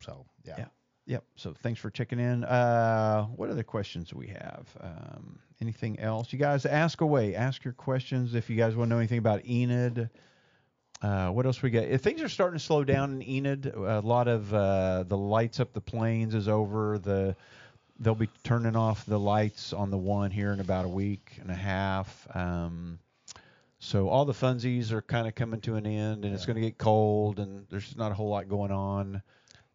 So yeah. Yeah. Yep. So thanks for checking in. Uh, what other questions do we have? Um, anything else? You guys ask away. Ask your questions if you guys want to know anything about Enid. Uh, what else we got? If things are starting to slow down in Enid, a lot of uh, the lights up the plains is over. The they'll be turning off the lights on the one here in about a week and a half. Um, so all the funsies are kind of coming to an end, and it's going to get cold, and there's not a whole lot going on.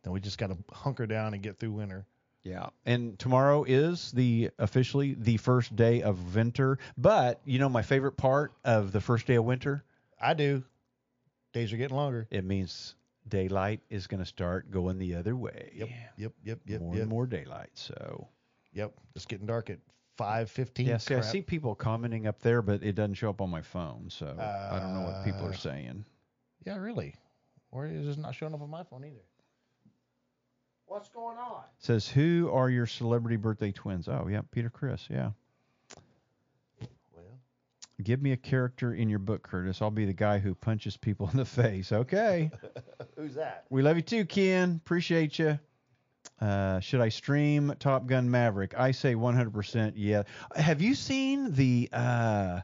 Then we just gotta hunker down and get through winter. Yeah. And tomorrow is the officially the first day of winter. But you know my favorite part of the first day of winter? I do. Days are getting longer. It means daylight is going to start going the other way. Yep. Yep. Yep. Yep. more yep. and more daylight. So Yep. It's getting dark at five fifteen. yeah, see, I see people commenting up there, but it doesn't show up on my phone. So I don't know what people Uh, are saying. Yeah, really. Or is it not showing up on my phone either? What's going on? Says who are your celebrity birthday twins? Oh yeah, Peter Criss. Yeah. Well, Give me a character in your book, Curtis. I'll be the guy who punches people *laughs* in the face. Okay. *laughs* who's that? We love you too, Ken. Appreciate you. Uh, should I stream Top Gun Maverick? I say 100% yeah. Have you seen the uh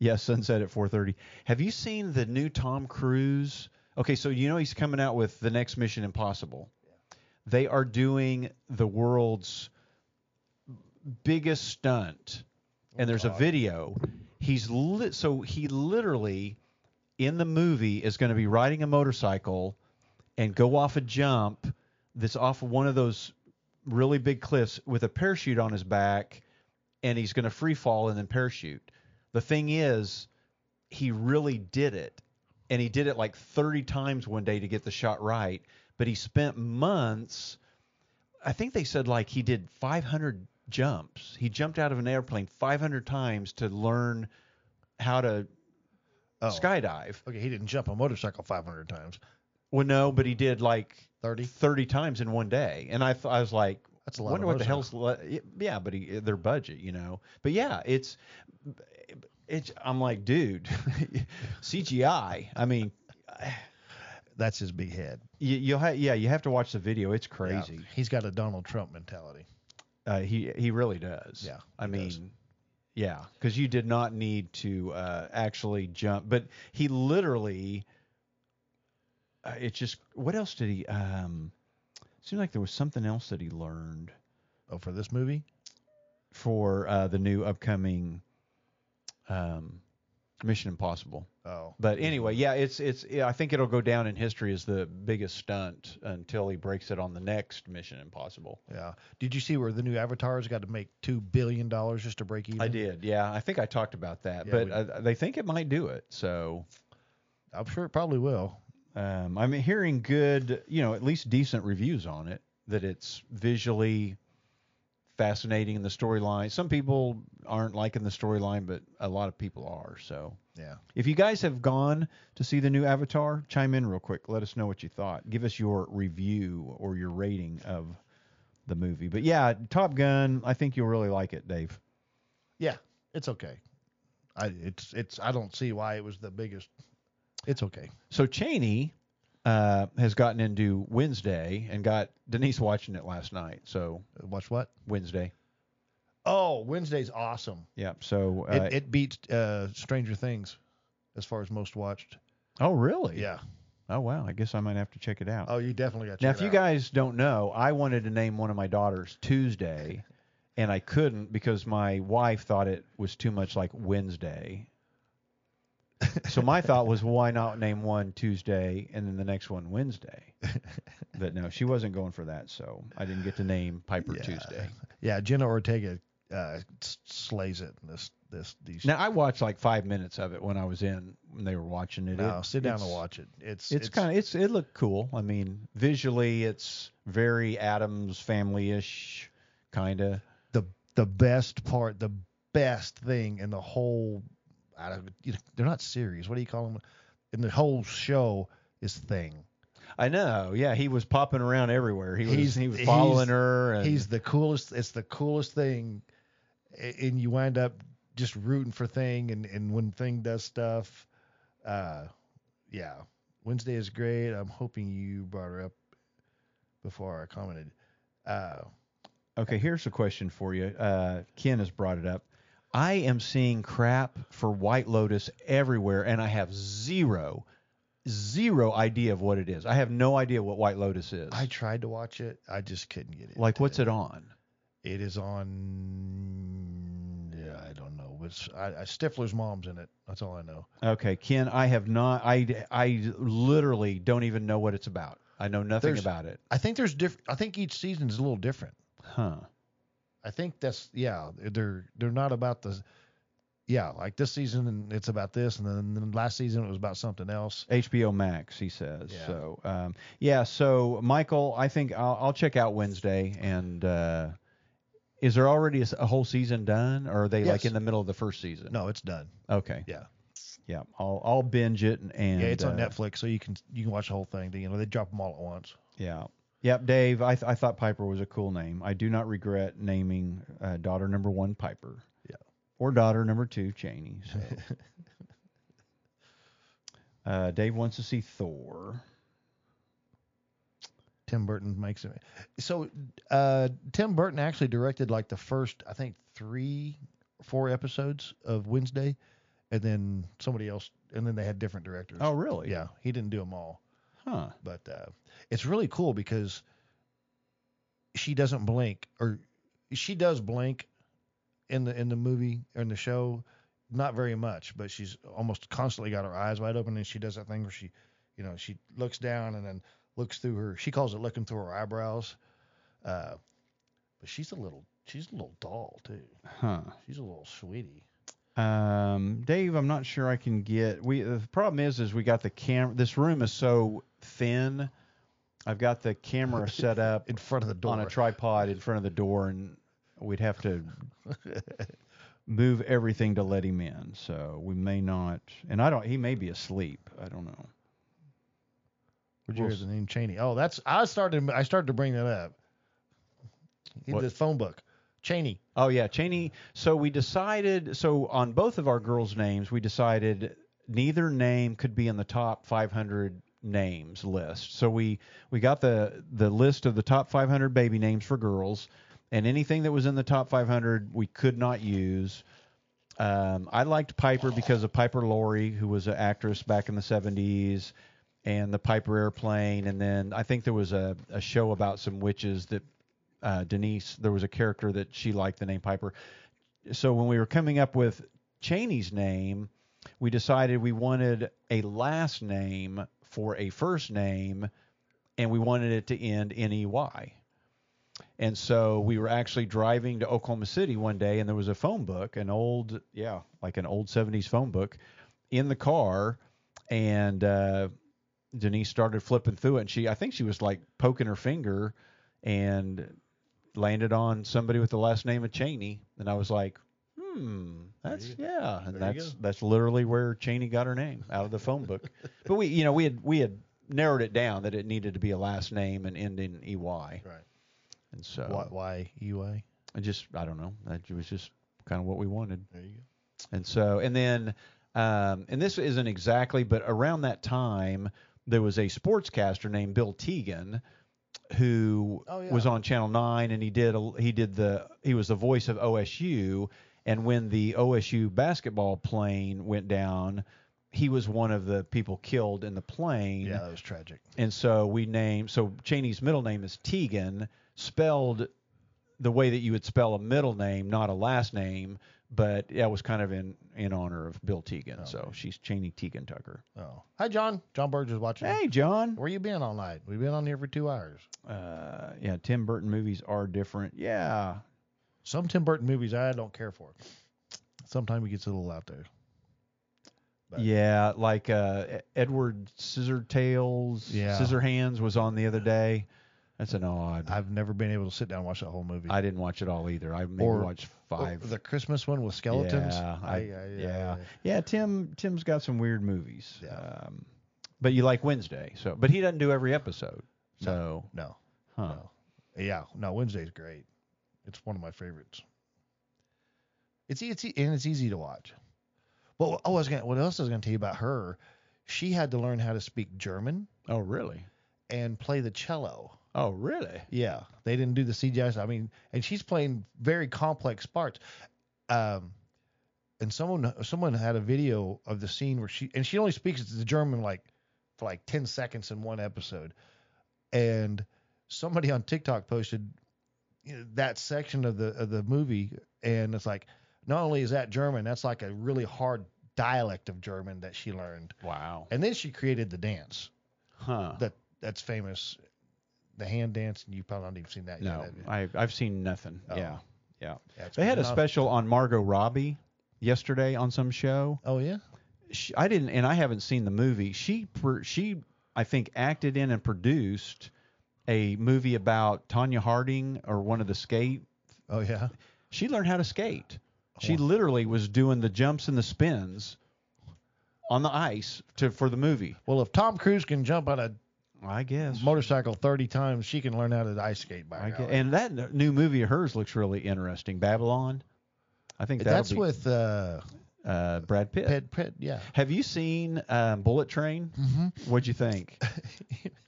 yeah, sunset at 4:30. Have you seen the new Tom Cruise? Okay, so you know he's coming out with the next Mission Impossible. They are doing the world's biggest stunt. And oh, there's a video. He's lit so he literally in the movie is going to be riding a motorcycle and go off a jump that's off of one of those really big cliffs with a parachute on his back and he's going to free fall and then parachute. The thing is, he really did it, and he did it like 30 times one day to get the shot right. But he spent months. I think they said like he did 500 jumps. He jumped out of an airplane 500 times to learn how to Oh. skydive. Okay, he didn't jump a motorcycle 500 times. Well, no, but he did like 30? 30 times in one day, and I th- I was like, That's a lot Wonder of what the hell's le- yeah, but he, their budget, you know. But yeah, it's it's. I'm like, dude, *laughs* CGI. I mean, That's his big head. you, you'll have yeah, you have to watch the video. It's Yeah, crazy. he's got a Donald Trump mentality. Uh, he he really does. Yeah, I mean, does. yeah, because you did not need to uh, actually jump, but he literally. Uh, it just what else did he? Um, seemed like there was something else that he learned Oh, for this movie? for uh, the new upcoming um, Mission Impossible. Oh. But anyway, yeah, it's it's. Yeah, I think it'll go down in history as the biggest stunt until he breaks it on the next Mission Impossible. Yeah. Did you see where the new Avatar's got to make two billion dollars just to break even? I did, yeah. I think I talked about that, Yeah, but uh, they think it might do it. So I'm sure it probably will. um, I'm hearing good, you know, at least decent reviews on it. That it's visually fascinating in the storyline. Some people aren't liking the storyline, but a lot of people are. So Yeah. If you guys have gone to see the new Avatar, chime in real quick. Let us know what you thought. Give us your review or your rating of the movie. But yeah, Top Gun, I think you'll really like it, Dave. Yeah. It's okay. I it's it's I don't see why it was the biggest. It's okay. So Cheney uh, has gotten into Wednesday and got Denise watching it last night. So Watch what? Wednesday. Oh, Wednesday's awesome. Yeah. So uh, It it beats uh, Stranger Things as far as most watched. oh really? Yeah. Oh wow. I guess I might have to check it out. Oh, you definitely got. to Now, if you out. guys don't know, I wanted to name one of my daughters Tuesday, and I couldn't because my wife thought it was too much like Wednesday. *laughs* So my thought was, why not name one Tuesday and then the next one Wednesday? *laughs* But no, she wasn't going for that, so I didn't get to name Piper Yeah. Tuesday. Yeah, Jenna Ortega uh, slays it. in This this these. Now I watched like five minutes of it when I was in when they were watching it. no, It- sit down and it's- watch it. It's It's, kind of it's it looked cool. I mean, visually, it's very Addams Family ish, kind of. the the best part, the best thing in the whole. I don't, you know, they're not series. What do you call them? And the whole show is thing. I know. Yeah, he was popping around everywhere. He was He's- he was following her. And, He's the coolest. It's the coolest thing, and you wind up just rooting for Thing, and and when Thing does stuff, uh, yeah. Wednesday is great. I'm hoping you brought her up before I commented. Uh, okay. Here's a question for you. Uh, Ken has brought it up. I am seeing crap for White Lotus everywhere, and I have zero, zero idea of what it is. I have no idea what White Lotus is. I tried to watch it. I just couldn't get it. like, what's it on? It is on. Yeah, I don't know. It's I, I, Stifler's mom's in it. That's all I know. Okay, Ken, I have not. I I literally don't even know what it's about. I know nothing There's- about it. I think there's different. I think each season is a little different. Huh. I think that's yeah. They're they're not about the. Yeah, like this season and it's about this, and then, then last season it was about something else. HBO Max, he says. Yeah. So, um, yeah. So, Michael, I think I'll, I'll check out Wednesday. And uh, is there already a whole season done, or are they like in the middle of the first season? No, it's done. Okay. Yeah, Yeah. I'll I'll binge it and, and yeah, it's on uh, Netflix, so you can you can watch the whole thing. You know, they drop them all at once. Yeah. Yep, Dave. I, th- I thought Piper was a cool name. I do not regret naming uh, daughter number one Piper. Yeah. Or daughter number two Cheney. So. *laughs* uh, Dave wants to see Thor. Tim Burton makes it. So uh, Tim Burton actually directed like the first, I think, three, four episodes of Wednesday, and then somebody else, and then they had different directors. Oh, really? Yeah, he didn't do them all, Huh. but uh, it's really cool because she doesn't blink, or she does blink in the in the movie or in the show, not very much, but she's almost constantly got her eyes wide open, and she does that thing where she, you know, she looks down and then looks through her. She calls it looking through her eyebrows. Uh, but she's a little She's a little doll too. Huh. She's a little sweetie. Um, Dave, I'm not sure I can get. We the problem is, is we got the camera. This room is so thin. I've got the camera *laughs* set up in front of the door on a tripod in front of the door, and we'd have to *laughs* move everything to let him in. So we may not. And I don't. He may be asleep. I don't know. Where'd you hear the name Cheney? Oh, that's I started. I started to bring that up. In What? the phone book, Cheney. Oh yeah, Cheney. So we decided. So on both of our girls' names, we decided neither name could be in the top 500 names list. So we we got the the list of the top 500 baby names for girls, and anything that was in the top 500 we could not use. Um, I liked Piper because of Piper Laurie, who was an actress back in the 70s, and the Piper Airplane. And then I think there was a, a show about some witches that uh, Denise, there was a character that she liked the name Piper. So when we were coming up with Cheney's name, we decided we wanted a last name for a first name, and we wanted it to end N E Y. And so we were actually driving to Oklahoma City one day, and there was a phone book, an old, yeah, like an old 70s phone book in the car. And uh, Denise started flipping through it, and she, I think she was like poking her finger and landed on somebody with the last name of Cheney. And I was like, hmm, that's, yeah. And there that's, that's literally where Cheney got her name out of the phone book. *laughs* but we, you know, we had, we had narrowed it down that it needed to be a last name and end in EY. Right. And so Why, why EY? I just I don't know. That was just kind of what we wanted. There you go. And so and then um, and this isn't exactly, but around that time there was a sportscaster named Bill Teagan who Oh, yeah. was on Channel Nine, and he did a, he did the he was the voice of OSU. And when the OSU basketball plane went down, he was one of the people killed in the plane. Yeah, that was tragic. And so we named so Cheney's middle name is Tegan, spelled the way that you would spell a middle name, not a last name, but that was kind of in in honor of Bill Tegan. So she's Cheney Tegan Tucker. Oh, hi John. John Burge is watching. Hey John. Where you been all night? We've been on here for two hours. Uh, yeah, Tim Burton movies are different. Yeah. Some Tim Burton movies I don't care for. Sometimes he gets a little out there. But- Yeah, like uh, Edward Scissortails, Yeah. Scissorhands was on the other day. That's an odd. I've never been able to sit down and watch that whole movie. I didn't watch it all either. I maybe Or- watched five. The Christmas one with skeletons. Yeah, I, I- I- yeah, I- yeah. Tim Tim's got some weird movies. Yeah. Um, but you like Wednesday, so but he doesn't do every episode. So No. huh. No. Yeah. No. Wednesday's great. It's one of my favorites. It's it's and it's easy to watch. But oh, I was gonna. What else I was gonna tell you about her? She had to learn how to speak German Oh really? and play the cello. Oh really? Yeah, they didn't do the CGI. I mean, and she's playing very complex parts. Um, and someone someone had a video of the scene where she and she only speaks the German like for like ten seconds in one episode, and somebody on TikTok posted that section of the of the movie, and it's like not only is that German, that's like a really hard dialect of German that she learned, Wow. and then she created the dance Huh. that that's famous, the hand dance, and you probably haven't even seen that yet. no, have? I I've seen nothing. Oh. Yeah. Yeah. They had a special on Margot Robbie yesterday on some show. Oh yeah. She, I didn't, and I haven't seen the movie. She she I think acted in and produced a movie about Tonya Harding or one of the skate. Oh yeah. She learned how to skate. She Wow. literally was doing the jumps and the spins on the ice to for the movie. Well, if Tom Cruise can jump on a I guess. motorcycle 30 times, she can learn how to ice skate by I guess. And that new movie of hers looks really interesting. Babylon. I think That's be, with uh, uh, Brad Pitt. Pitt, Pitt. Yeah. Have you seen um, Bullet Train? Mm-hmm. What'd you think? *laughs*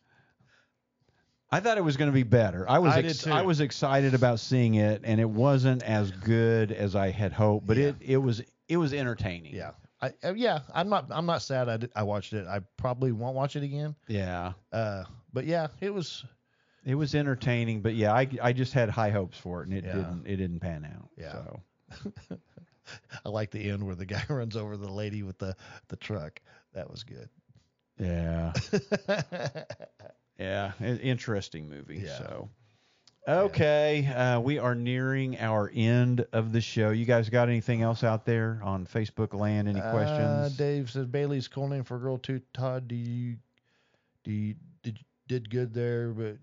I thought it was going to be better. I was I ex- too. I was excited about seeing it, and it wasn't as good as I had hoped. But it it was it was entertaining. Yeah. I, uh, yeah, I'm not. I'm not sad. I, did, I watched it. I probably won't watch it again. Yeah. Uh, but yeah, it was. It was entertaining, but yeah, I, I just had high hopes for it, and it Yeah. didn't it didn't pan out. Yeah. So. *laughs* I like the end where the guy *laughs* runs over the lady with the the truck. That was good. Yeah. *laughs* yeah. Interesting movie. Yeah. So. Okay, uh, we are nearing our end of the show. You guys got anything else out there on Facebook land? Any Uh, questions? Dave says Bailey's cool name for a girl too. Todd, do you do you, did did good there, but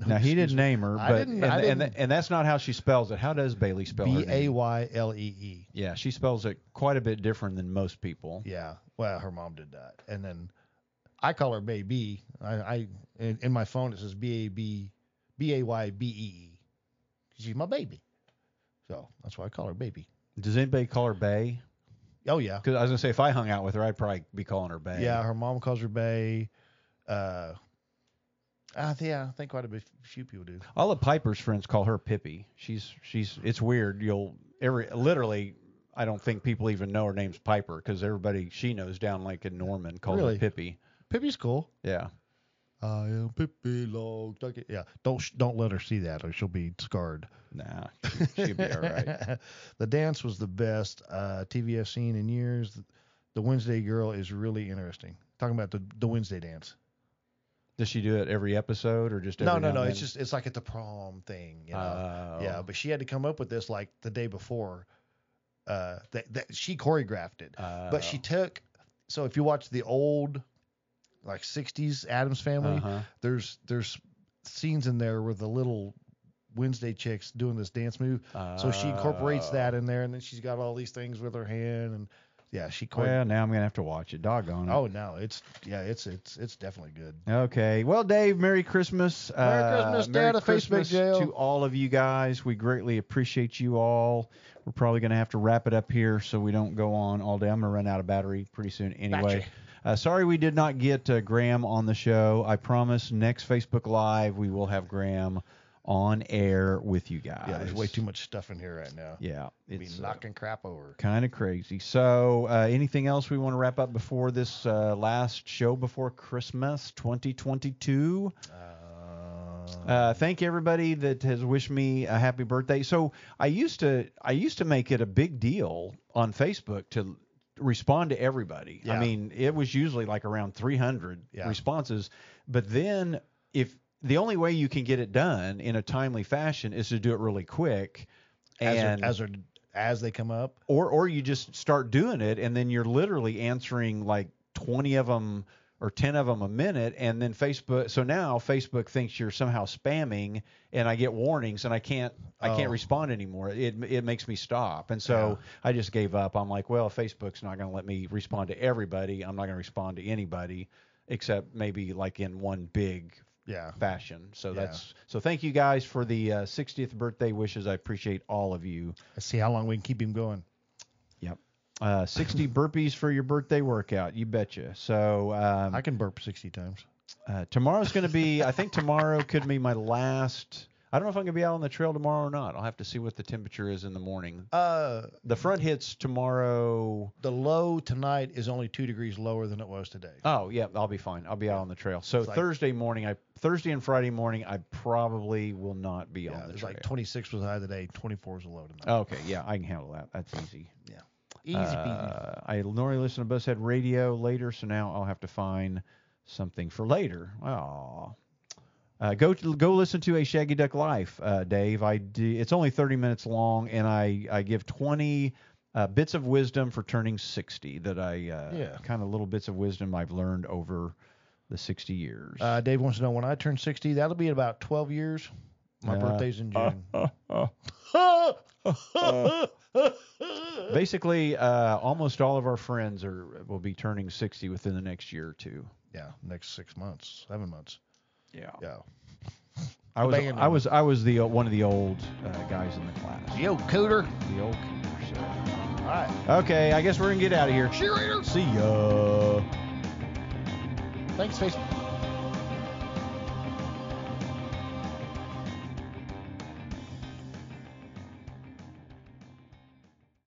*laughs* now he didn't me. name her, I but didn't- and, and, and that's not how she spells it. How does Bailey spell her B A? Y L E E. Yeah, she spells it quite a bit different than most people. Yeah. Well, her mom did that, and then I call her baby. I, I in, in my phone it says B A B B A Y B E E. She's my baby, so that's why I call her baby. Does anybody call her Bay? Oh yeah. Because I was gonna say if I hung out with her, I'd probably be calling her Bay. Yeah, her mom calls her Bay. Uh, I yeah, I think quite a bit, few people do. All of Piper's friends call her Pippi. She's she's it's weird. You'll every literally. I don't think people even know her name's Piper because everybody she knows down like in Norman calls Really? her Pippi. Pippi's cool. Yeah. I am Pippi Longstocking. Yeah, don't sh- don't let her see that or she'll be scarred. Nah, she'll be all right. *laughs* the dance was the best uh, TV I've seen in years. The Wednesday girl is really interesting. Talking about the the Wednesday dance. Does she do it every episode or just No, no, no. It's just it's like at the prom thing, you know. Oh. Yeah, but she had to come up with this like the day before. Uh, that, that she choreographed it, but she Oh. took. So if you watch the old, like '60s Addams Family, Uh-huh. there's there's scenes in there with the little Wednesday chicks doing this dance move. so she incorporates that in there, and then she's got all these things with her hand, and yeah, she. chore- Well, now I'm gonna have to watch it. Doggone it. oh no, it's yeah, it's it's it's definitely good. Okay. Well, Dave, Merry Christmas. Merry Uh, Christmas, Merry Dad Christmas to all of you guys. We greatly appreciate you all. We're probably going to have to wrap it up here so we don't go on all day. I'm to run out of battery pretty soon anyway. Battery. Uh, sorry we did not get uh, Graham on the show. I promise next Facebook Live we will have Graham on air with you guys. Yeah, there's way too much stuff in here right now. Yeah, Be it's uh, knocking crap over. kind of crazy. So, uh, anything else we want to wrap up before this uh, last show before Christmas 2022? Uh, thank everybody that has wished me a happy birthday. So I used to I used to make it a big deal on Facebook to respond to everybody. I mean, it was usually like around 300 Yeah. responses. But then if the only way you can get it done in a timely fashion is to do it really quick, As and as they're- as they come up. or or you just start doing it and then you're literally answering like 20 of them or 10 of them a minute and then Facebook so now Facebook thinks you're somehow spamming and I get warnings and I can't I can't Oh. respond anymore it it makes me stop and so I just gave up I'm like well Facebook's not going to let me respond to everybody I'm not going to respond to anybody except maybe like in one big Yeah. fashion so Yeah. that's so thank you guys for the uh, 60th birthday wishes I appreciate all of you Let's see how long we can keep him going. Uh, 60 *laughs* burpees for your birthday workout. You betcha. So um, I can burp 60 times. uh, tomorrow's going to be, I think tomorrow could be my last. I don't know if I'm going to be out on the trail tomorrow or not. I'll have to see what the temperature is in the morning. Uh, The front hits tomorrow. the low tonight is only two degrees lower than it was today. Oh, yeah, I'll be fine. I'll be out on the trail. So like- Thursday morning, I Thursday and Friday morning, I probably will not be Yeah, on the it's trail. like 26 was high today, 24 is a low tonight. Okay, yeah, I can handle that. That's easy. Easy peasy. Uh, I normally listen to Buzzhead Radio later, so now I'll have to find something for later. Oh. Uh, go to, go listen to a Shaggy Duck Life, uh, Dave. I do, it's only 30 minutes long, and I, I give 20 uh, bits of wisdom for turning 60 that I uh, Yeah. kind of little bits of wisdom I've learned over the 60 years. Uh, Dave wants to know when I turn 60, that'll be in about 12 years. My Uh, birthday's in June. *laughs* *laughs* Basically, uh, almost all of our friends are will be turning 60 within the next year or two. yeah, next six months, seven months. Yeah. Yeah. I was Abandoned. I was I was the uh, one of the old uh, guys in the class. Yo, Cooter. The old cooter. So. All right. Okay, I guess we're gonna get out of here. See you later. See ya. Thanks, Facebook.